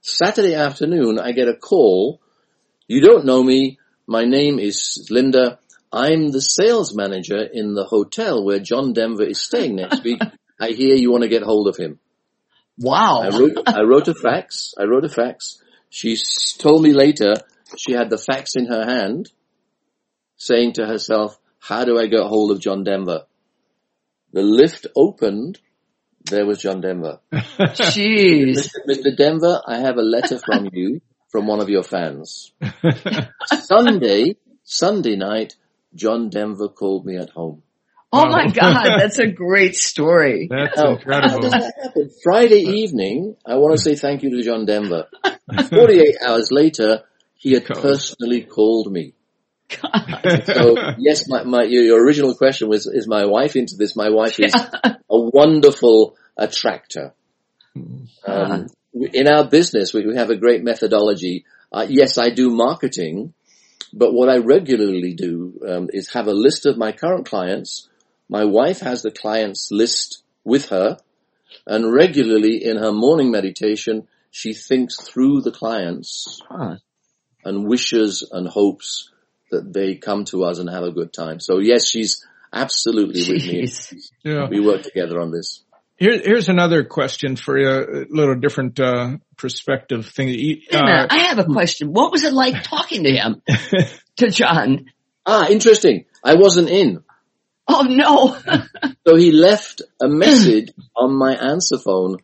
Saturday afternoon, I get a call. You don't know me. My name is Linda. I'm the sales manager in the hotel where John Denver is staying next week. I hear you want to get hold of him. Wow. I wrote, I wrote a fax. I wrote a fax. She told me later, she had the fax in her hand saying to herself, how do I get hold of John Denver? The lift opened. There was John Denver. Jeez. Mr. Mr. Denver, I have a letter from you from one of your fans. Sunday, Sunday night, John Denver called me at home. Oh Wow. my God, that's a great story. That's Now, how incredible. does that happen? Friday evening, I want to say thank you to John Denver. 48 hours later, he had personally called me. So yes, my, my, your original question was, is my wife into this? My wife is a wonderful attractor. Um, we- in our business, we, we have a great methodology. Uh, yes, I do marketing, but what I regularly do um, is have a list of my current clients. My wife has the clients list with her, and regularly in her morning meditation, she thinks through the clients Huh. and wishes and hopes that they come to us and have a good time. So yes, she's absolutely with me. Yeah. We work together on this. Here, here's another question for you, a little different uh, perspective thing. You- Wait a uh, minute, I have a question. What was it like talking to him? to John? Ah, interesting. I wasn't in. Oh no. So he left a message on my answer phone.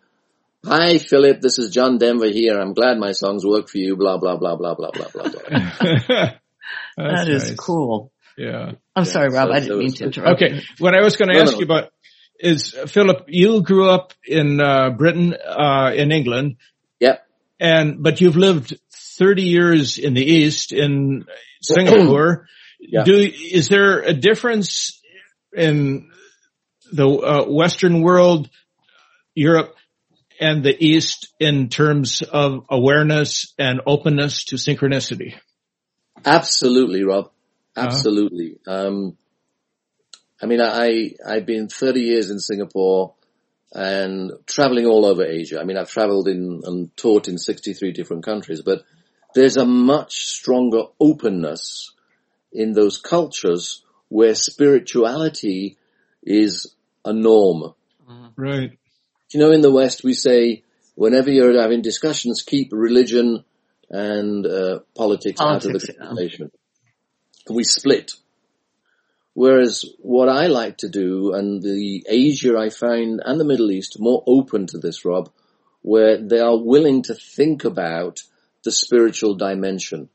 Hi, Philip. This is John Denver here. I'm glad my songs work for you. Blah, blah, blah, blah, blah, blah, blah, blah. That's that is nice. cool. Yeah. I'm sorry, Rob. so I didn't mean to interrupt. Okay. What I was going to No, ask no. you about is, Philip, you grew up in uh, Britain, uh, in England, Yep. and but you've lived 30 years in the East in Singapore. Yeah. Do is there a difference in the uh, Western world, Europe, and the East in terms of awareness and openness to synchronicity? Absolutely, Rob. Uh-huh. Absolutely. Um, I mean, I, I've been 30 years in Singapore and traveling all over Asia. I mean, I've traveled in and taught in 63 different countries, but there's a much stronger openness in those cultures where spirituality is a norm. Right. You know, in the West, we say whenever you're having discussions, keep religion and uh, politics, out of Politics, the yeah. We split. Whereas what I like to do, and the Asia I find, and the Middle East, more open to this, Rob, where they are willing to think about the spiritual dimension.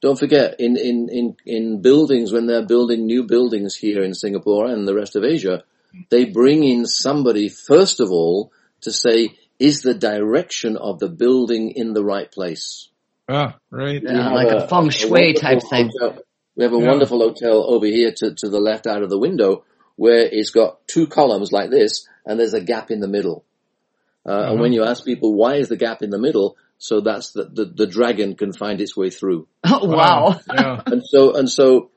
Don't forget, in, in, in, in buildings, when they're building new buildings here in Singapore and the rest of Asia, they bring in somebody, first of all, to say, is the direction of the building in the right place? Ah, right. We Yeah, have like a feng shui wonderful type thing. hotel- We have a Yeah. wonderful hotel over here to, to the left out of the window where it's got two columns like this and there's a gap in the middle. Uh, Uh-huh. And when you ask people why is the gap in the middle, so that's the, the, the dragon can find its way through. Oh wow. Yeah. And so, and so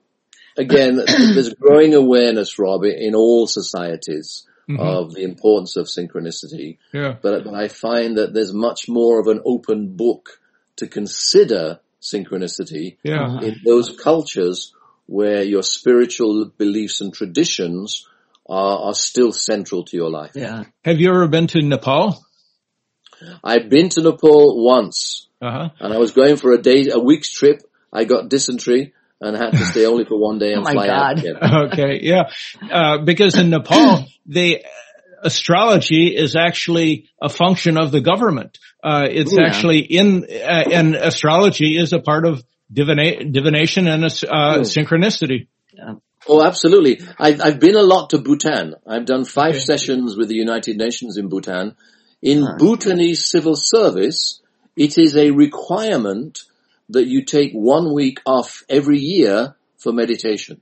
again, there's growing awareness, Rob, in all societies Mhm. of the importance of synchronicity. Yeah. But, but I find that there's much more of an open book to consider synchronicity Yeah. in those cultures where your spiritual beliefs and traditions are, are still central to your life. Yeah. Have you ever been to Nepal? I've been to Nepal once Uh huh. and I was going for a day, a week's trip. I got dysentery and had to stay only for one day and Oh my fly out God. again. okay, yeah, uh, because in Nepal, the astrology is actually a function of the government. Uh, it's Yeah. actually in, uh, and astrology is a part of divina- divination and uh, synchronicity. Oh, absolutely. I've, I've been a lot to Bhutan. I've done five Okay. sessions with the United Nations in Bhutan. In Huh. Bhutanese civil service, it is a requirement that you take one week off every year for meditation.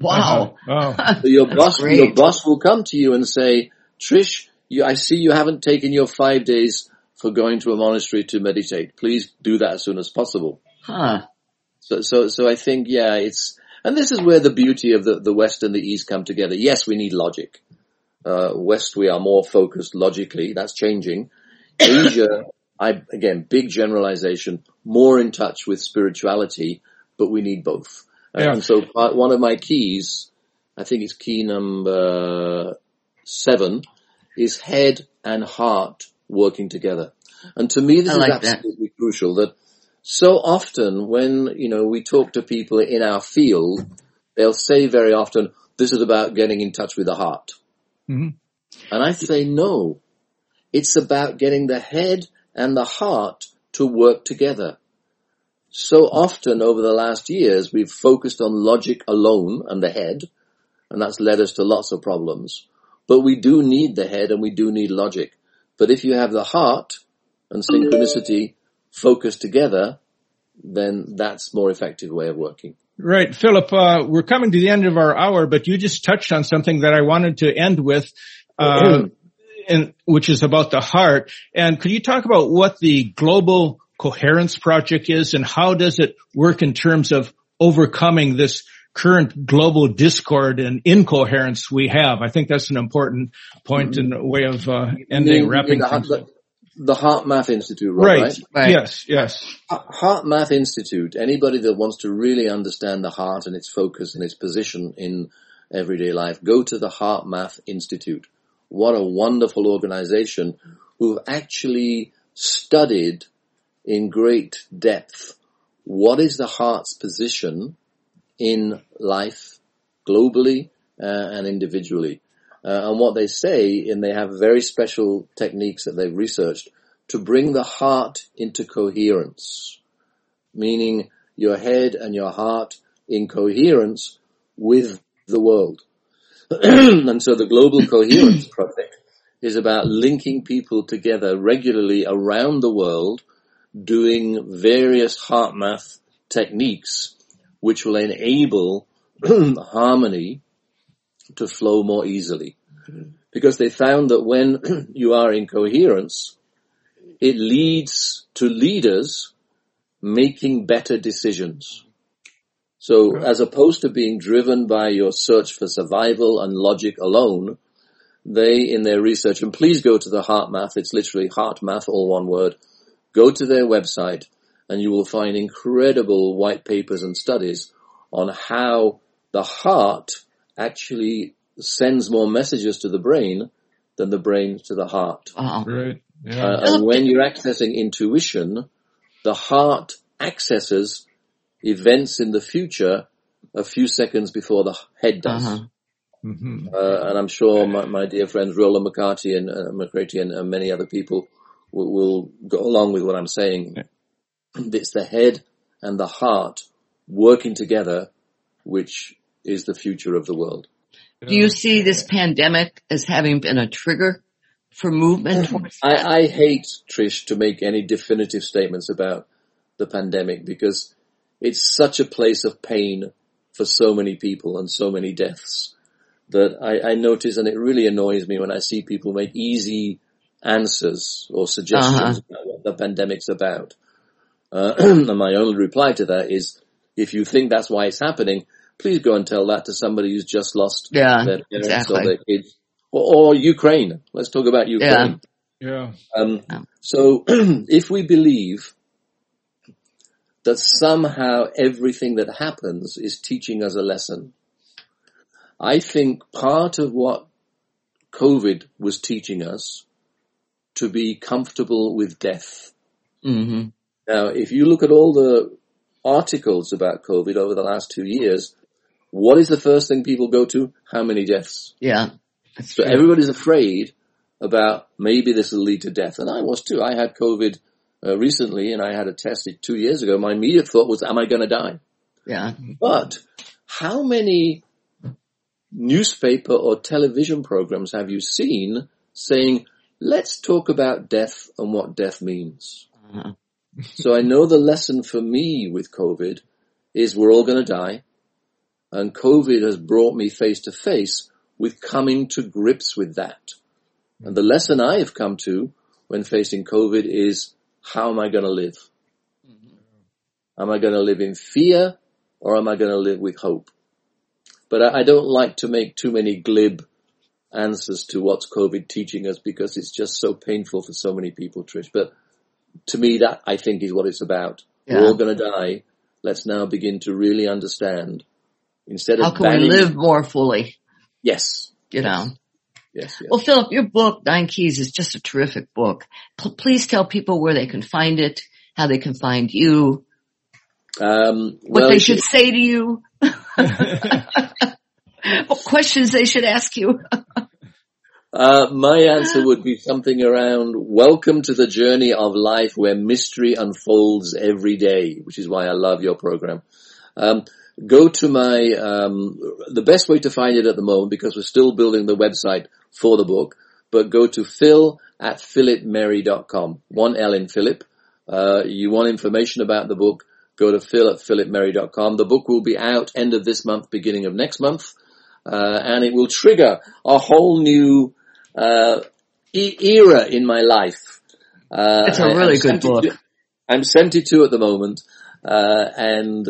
Wow. Wow. So your boss, great. your boss will come to you and say, Trish, you, I see you haven't taken your five days for going to a monastery to meditate. Please do that as soon as possible. Huh. So, so, so I think, yeah, it's, and this is where the beauty of the, the West and the East come together. Yes, we need logic. Uh, West, we are more focused logically. That's changing. Asia, I, again, big generalization, more in touch with spirituality, but we need both. Uh, Yeah. And so part, one of my keys, I think it's key number seven, is head and heart working together. And to me, this I is like that. absolutely crucial that so often when, you know, we talk to people in our field, they'll say very often, this is about getting in touch with the heart. Mhm. And I say no. It's about getting the head and the heart to work together. So often over the last years, we've focused on logic alone and the head, and that's led us to lots of problems. But we do need the head and we do need logic. But if you have the heart and synchronicity focused together, then that's more effective way of working. Right, Philip. Uh, we're coming to the end of our hour, but you just touched on something that I wanted to end with, uh, and which is about the heart. And could you talk about what the Global Coherence Project is, and how does it work in terms of overcoming this current global discord and incoherence we have? I think that's an important point point and a way of uh, ending, wrapping the, things the, up. the HeartMath Institute, right? Right. Right. Yes. Yes. HeartMath Institute, anybody that wants to really understand the heart and its focus and its position in everyday life, go to the HeartMath Institute. What a wonderful organization who've actually studied in great depth what is the heart's position in life globally uh, and individually. Uh, and what they say, and they have very special techniques that they've researched to bring the heart into coherence, meaning your head and your heart in coherence with the world. and so the Global Coherence Project is about linking people together regularly around the world, doing various heart math techniques, which will enable harmony to flow more easily. Mm-hmm. Because they found that when you are in coherence, it leads to leaders making better decisions. So as opposed to being driven by your search for survival and logic alone, they in their research, and please go to the Heart Math, it's literally Heart Math, all one word, go to their website and you will find incredible white papers and studies on how the heart actually sends more messages to the brain than the brain to the heart. Wow. Right. Yeah. Uh, and when you're accessing intuition, the heart accesses events in the future a few seconds before the head does. Uh-huh. hmm Uh, and I'm sure my, my dear friends Rollin McCraty and uh, McCraty and, and many other people will, will go along with what I'm saying. It's the head and the heart working together, which is the future of the world. Do you see this pandemic as having been a trigger for movement I, I hate, Trish, to make any definitive statements about the pandemic because it's such a place of pain for so many people and so many deaths that I, I notice and it really annoys me when I see people make easy answers or suggestions about what the pandemic's about. Uh, and my only reply to that is, if you think that's why it's happening, please go and tell that to somebody who's just lost Yeah, their parents exactly. or their kids. Or, or Ukraine. Let's talk about Ukraine. Yeah. Um, Yeah. So if we believe that somehow everything that happens is teaching us a lesson, I think part of what COVID was teaching us to be comfortable with death. hmm Now, if you look at all the articles about COVID over the last two years, what is the first thing people go to? How many deaths? Yeah. So true. everybody's afraid about maybe this will lead to death. And I was too. I had COVID uh, recently and I had a test two years ago. My immediate thought was, am I going to die? yeah. But how many newspaper or television programs have you seen saying, let's talk about death and what death means? Uh-huh. So I know the lesson for me with COVID is we're all going to die. And COVID has brought me face to face with coming to grips with that. And the lesson I have come to when facing COVID is how am I going to live? Mm-hmm. Am I going to live in fear or am I going to live with hope? But I, I don't like to make too many glib answers to what's COVID teaching us because it's just so painful for so many people, Trish. But to me, that I think is what it's about. We're all going to die. Let's now begin to really understand. Instead of How can we live more fully? Yes, You know. Yes, yes. Well, Philip, your book, Nine Keys, is just a terrific book. P- please tell people where they can find it how they can find you, Um, what well, they should say to you, what questions they should ask you. Uh, my answer would be something around welcome to the journey of life where mystery unfolds every day, which is why I love your program. Um, go to my, um, the best way to find it at the moment because we're still building the website for the book, but go to phil at philipmerry.com. One L in Philip. Uh, you want information about the book, go to phil at philipmerry.com. The book will be out end of this month, beginning of next month. Uh, and it will trigger a whole new uh, e- era in my life. Uh, It's a really I'm good book. I'm 72 at the moment, uh, and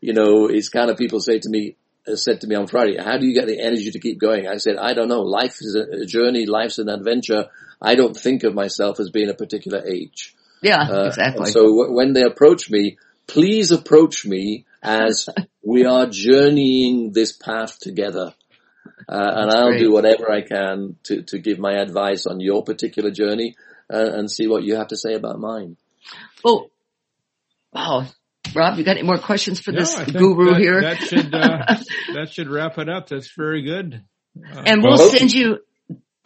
you know, it's kind of people say to me, uh, said to me on Friday, "How do you get the energy to keep going?" I said, "I don't know. Life is a, journey. Life's an adventure. I don't think of myself as being a particular age." Yeah, Uh, exactly. So w- when they approach me, please approach me as we are journeying this path together. Uh, and I'll great. do whatever I can to, to give my advice on your particular journey uh, and see what you have to say about mine. oh, wow. Rob, you got any more questions for No, this guru that- here? That should uh, that should wrap it up. That's very good. Uh, and we'll Well, send you,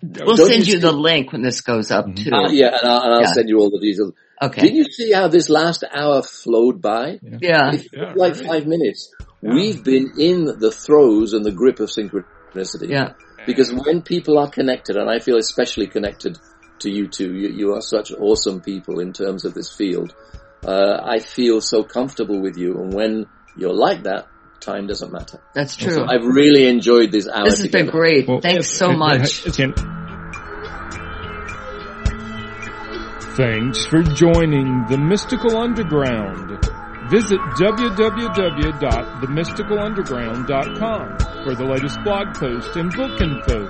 we'll send you you the link when this goes up too. Uh, yeah, and I'll, and I'll Yeah. send you all the details. Okay. Didn't you see how this last hour flowed by? Yeah. It Yeah, like right. five minutes. Yeah. We've been in the throes and the grip of synchronicity. Yeah. Because when people are connected, and I feel especially connected to you two, you, you are such awesome people in terms of this field. Uh, I feel so comfortable with you, and when you're like that, time doesn't matter. That's true. So I've really enjoyed this hour This has been great. Well, Thanks so much. Thanks for joining the Mystical Underground. Visit www.themysticalunderground.com for the latest blog post and book info.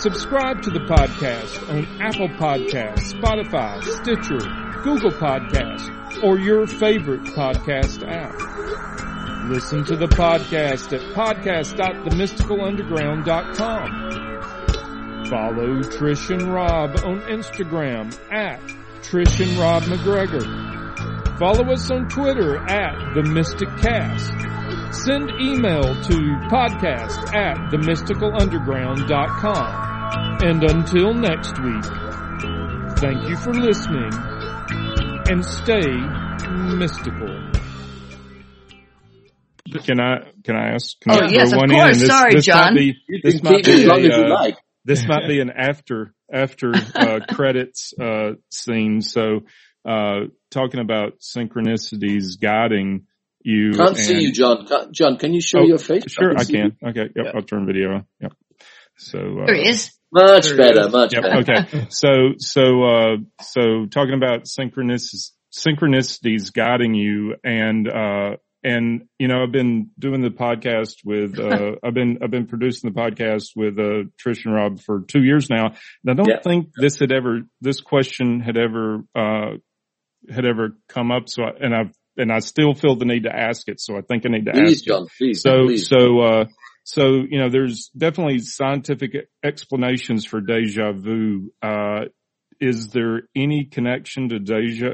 Subscribe to the podcast on Apple Podcasts, Spotify, Stitcher, Google Podcasts, or your favorite podcast app. Listen to the podcast at podcast.themysticalunderground.com. Follow Trish and Rob on Instagram at Trish and Rob MacGregor. Follow us on Twitter at The Mystic Cast. Send email to podcast at themysticalunderground.com. And until next week, thank you for listening and stay mystical. Can I, can I ask? Can Oh, I yes, throw of one course. In? This, Sorry, this John. Might be, this can might keep as be long a, as you uh, like. this might be an after after uh, credits uh, scene. So uh, talking about synchronicities guiding you. Can't see you, John. John, can you show Oh, your face? Sure, I see can. you. Okay, yep. Yeah. I'll turn video on. Yep. So uh, There he is. Much There better, is. much Yep, better. okay. So so uh, so talking about synchronicities synchronicities guiding you and uh, and you know I've been doing the podcast with uh, I've been I've been producing the podcast with uh, Trish and Rob for two years now. And I don't Yeah. think this had ever this question had ever uh, had ever come up. So I, and I've and I still feel the need to ask it. So I think I need to Please, ask it. John, please. So, please. so, uh, so, you know, there's definitely scientific explanations for deja vu. Uh, is there any connection to deja,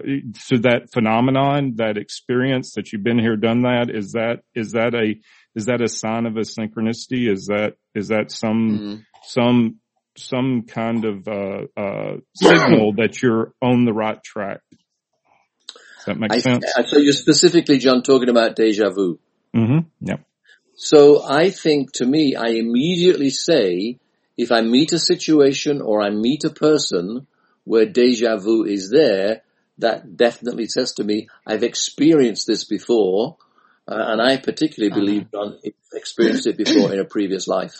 to that phenomenon, that experience that you've been here, done that? Is that, is that a, is that a sign of a synchronicity? Is that, is that some, Mhm. some, some kind of, uh, uh, signal that you're on the right track? Does that make I, sense? I- so you're specifically, John, talking about deja vu. mm-hmm. Yep. So I think to me, I immediately say, if I meet a situation or I meet a person where deja vu is there, that definitely says to me, I've experienced this before, uh, and I particularly believe John experienced it before in a previous life.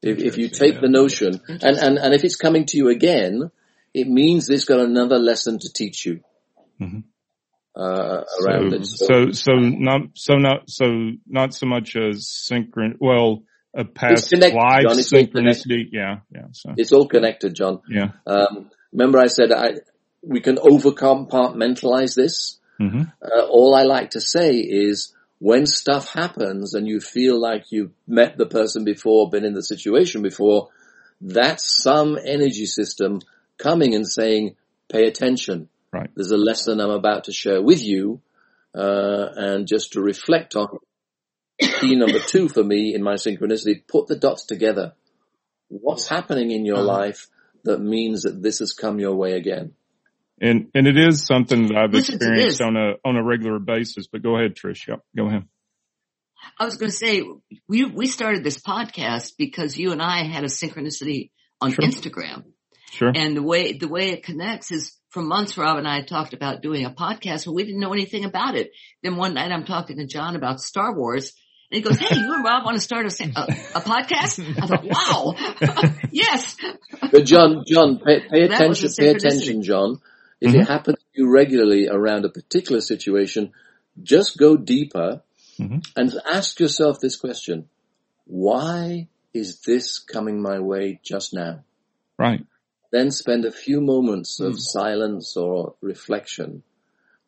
If, if you take the notion, and, and, and if it's coming to you again, it means it's got another lesson to teach you. Mhm. Uh, around it. So, so not, so not, so not so much as synchron, well, a past life John. Synchronicity. Yeah, yeah. So, it's all connected, John. yeah. Um, remember I said I, we can overcompartmentalize this. hmm Uh, all I like to say is when stuff happens and you feel like you've met the person before, been in the situation before, that's some energy system coming and saying, pay attention. Right. There's a lesson I'm about to share with you, uh, and just to reflect on key number two for me in my synchronicity, put the dots together. What's happening in your Uh-huh. life that means that this has come your way again? And, and it is something that I've experienced on a, on a regular basis, but go ahead, Trish. Yep. Go ahead. I was going to say we we started this podcast because you and I had a synchronicity on Sure. Instagram, Sure. and the way the way it connects is for months. Rob and I had talked about doing a podcast, but we didn't know anything about it. Then one night I'm talking to John about Star Wars. And he goes, "Hey, you and Rob want to start a, a, a podcast?" I thought, "Wow, yes." But John, John, pay, pay That attention, pay attention, John. If Mhm. it happens to you regularly around a particular situation, just go deeper Mhm. and ask yourself this question. Why is this coming my way just now? Right. Then spend a few moments of silence or reflection.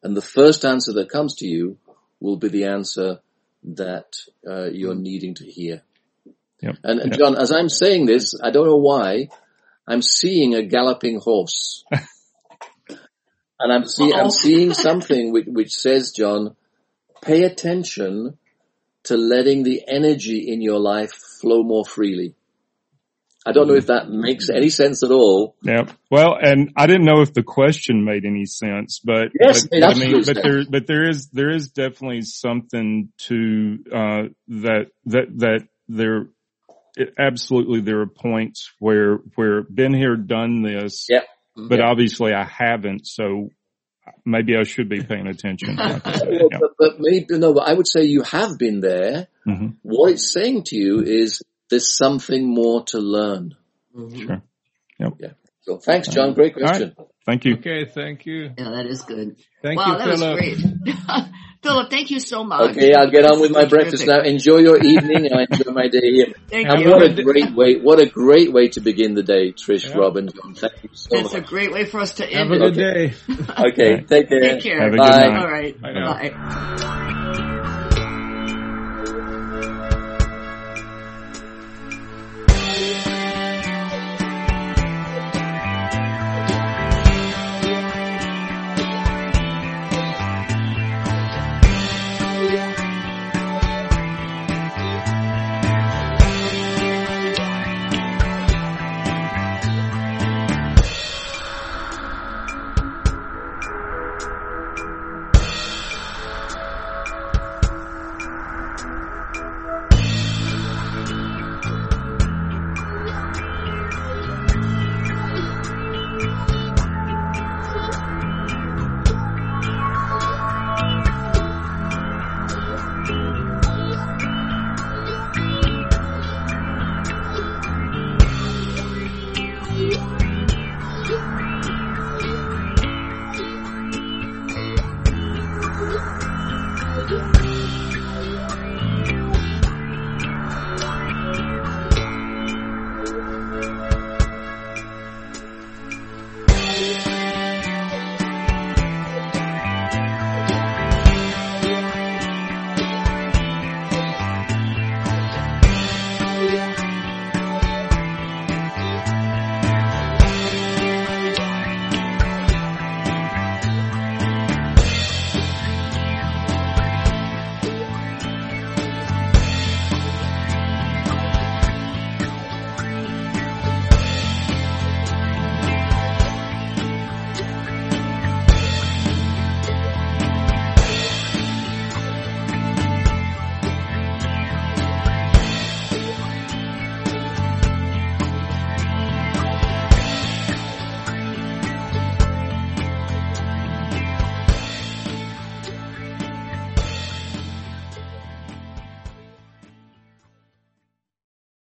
And the first answer that comes to you will be the answer that uh, you're needing to hear. Yep. And, and Yep. John, as I'm saying this, I don't know why, I'm seeing a galloping horse. and I'm, see, I'm seeing something which, which says, John, pay attention to letting the energy in your life flow more freely. I don't know if that makes any sense at all. Yeah. Well, and I didn't know if the question made any sense, but, Yes, but I mean, but there, but there is, there is definitely something to, uh, that, that, that there, it, absolutely there are points where, where been here, done this, Yep. but Yep. obviously I haven't. So maybe I should be paying attention. Like I. Well, Yep. but, but maybe, no, but I would say you have been there. Mhm. What it's saying to you is there's something more to learn. Mm-hmm. Sure. So thanks, John. Great All right. question. Thank you. Okay, thank you. Yeah, that is good. Thank wow, you, that was great. Philip, thank you so much. Okay, I'll get on with my breakfast now. Enjoy your evening and I enjoy my day here. Thank And you. what a great way, what a great way to begin the day, Trish, Yeah. Robin, John. Thank you so much It's a great way for us to Have end a it. good day. Okay, take care. Take care. Have a good Bye. night. All right. Bye now. Bye.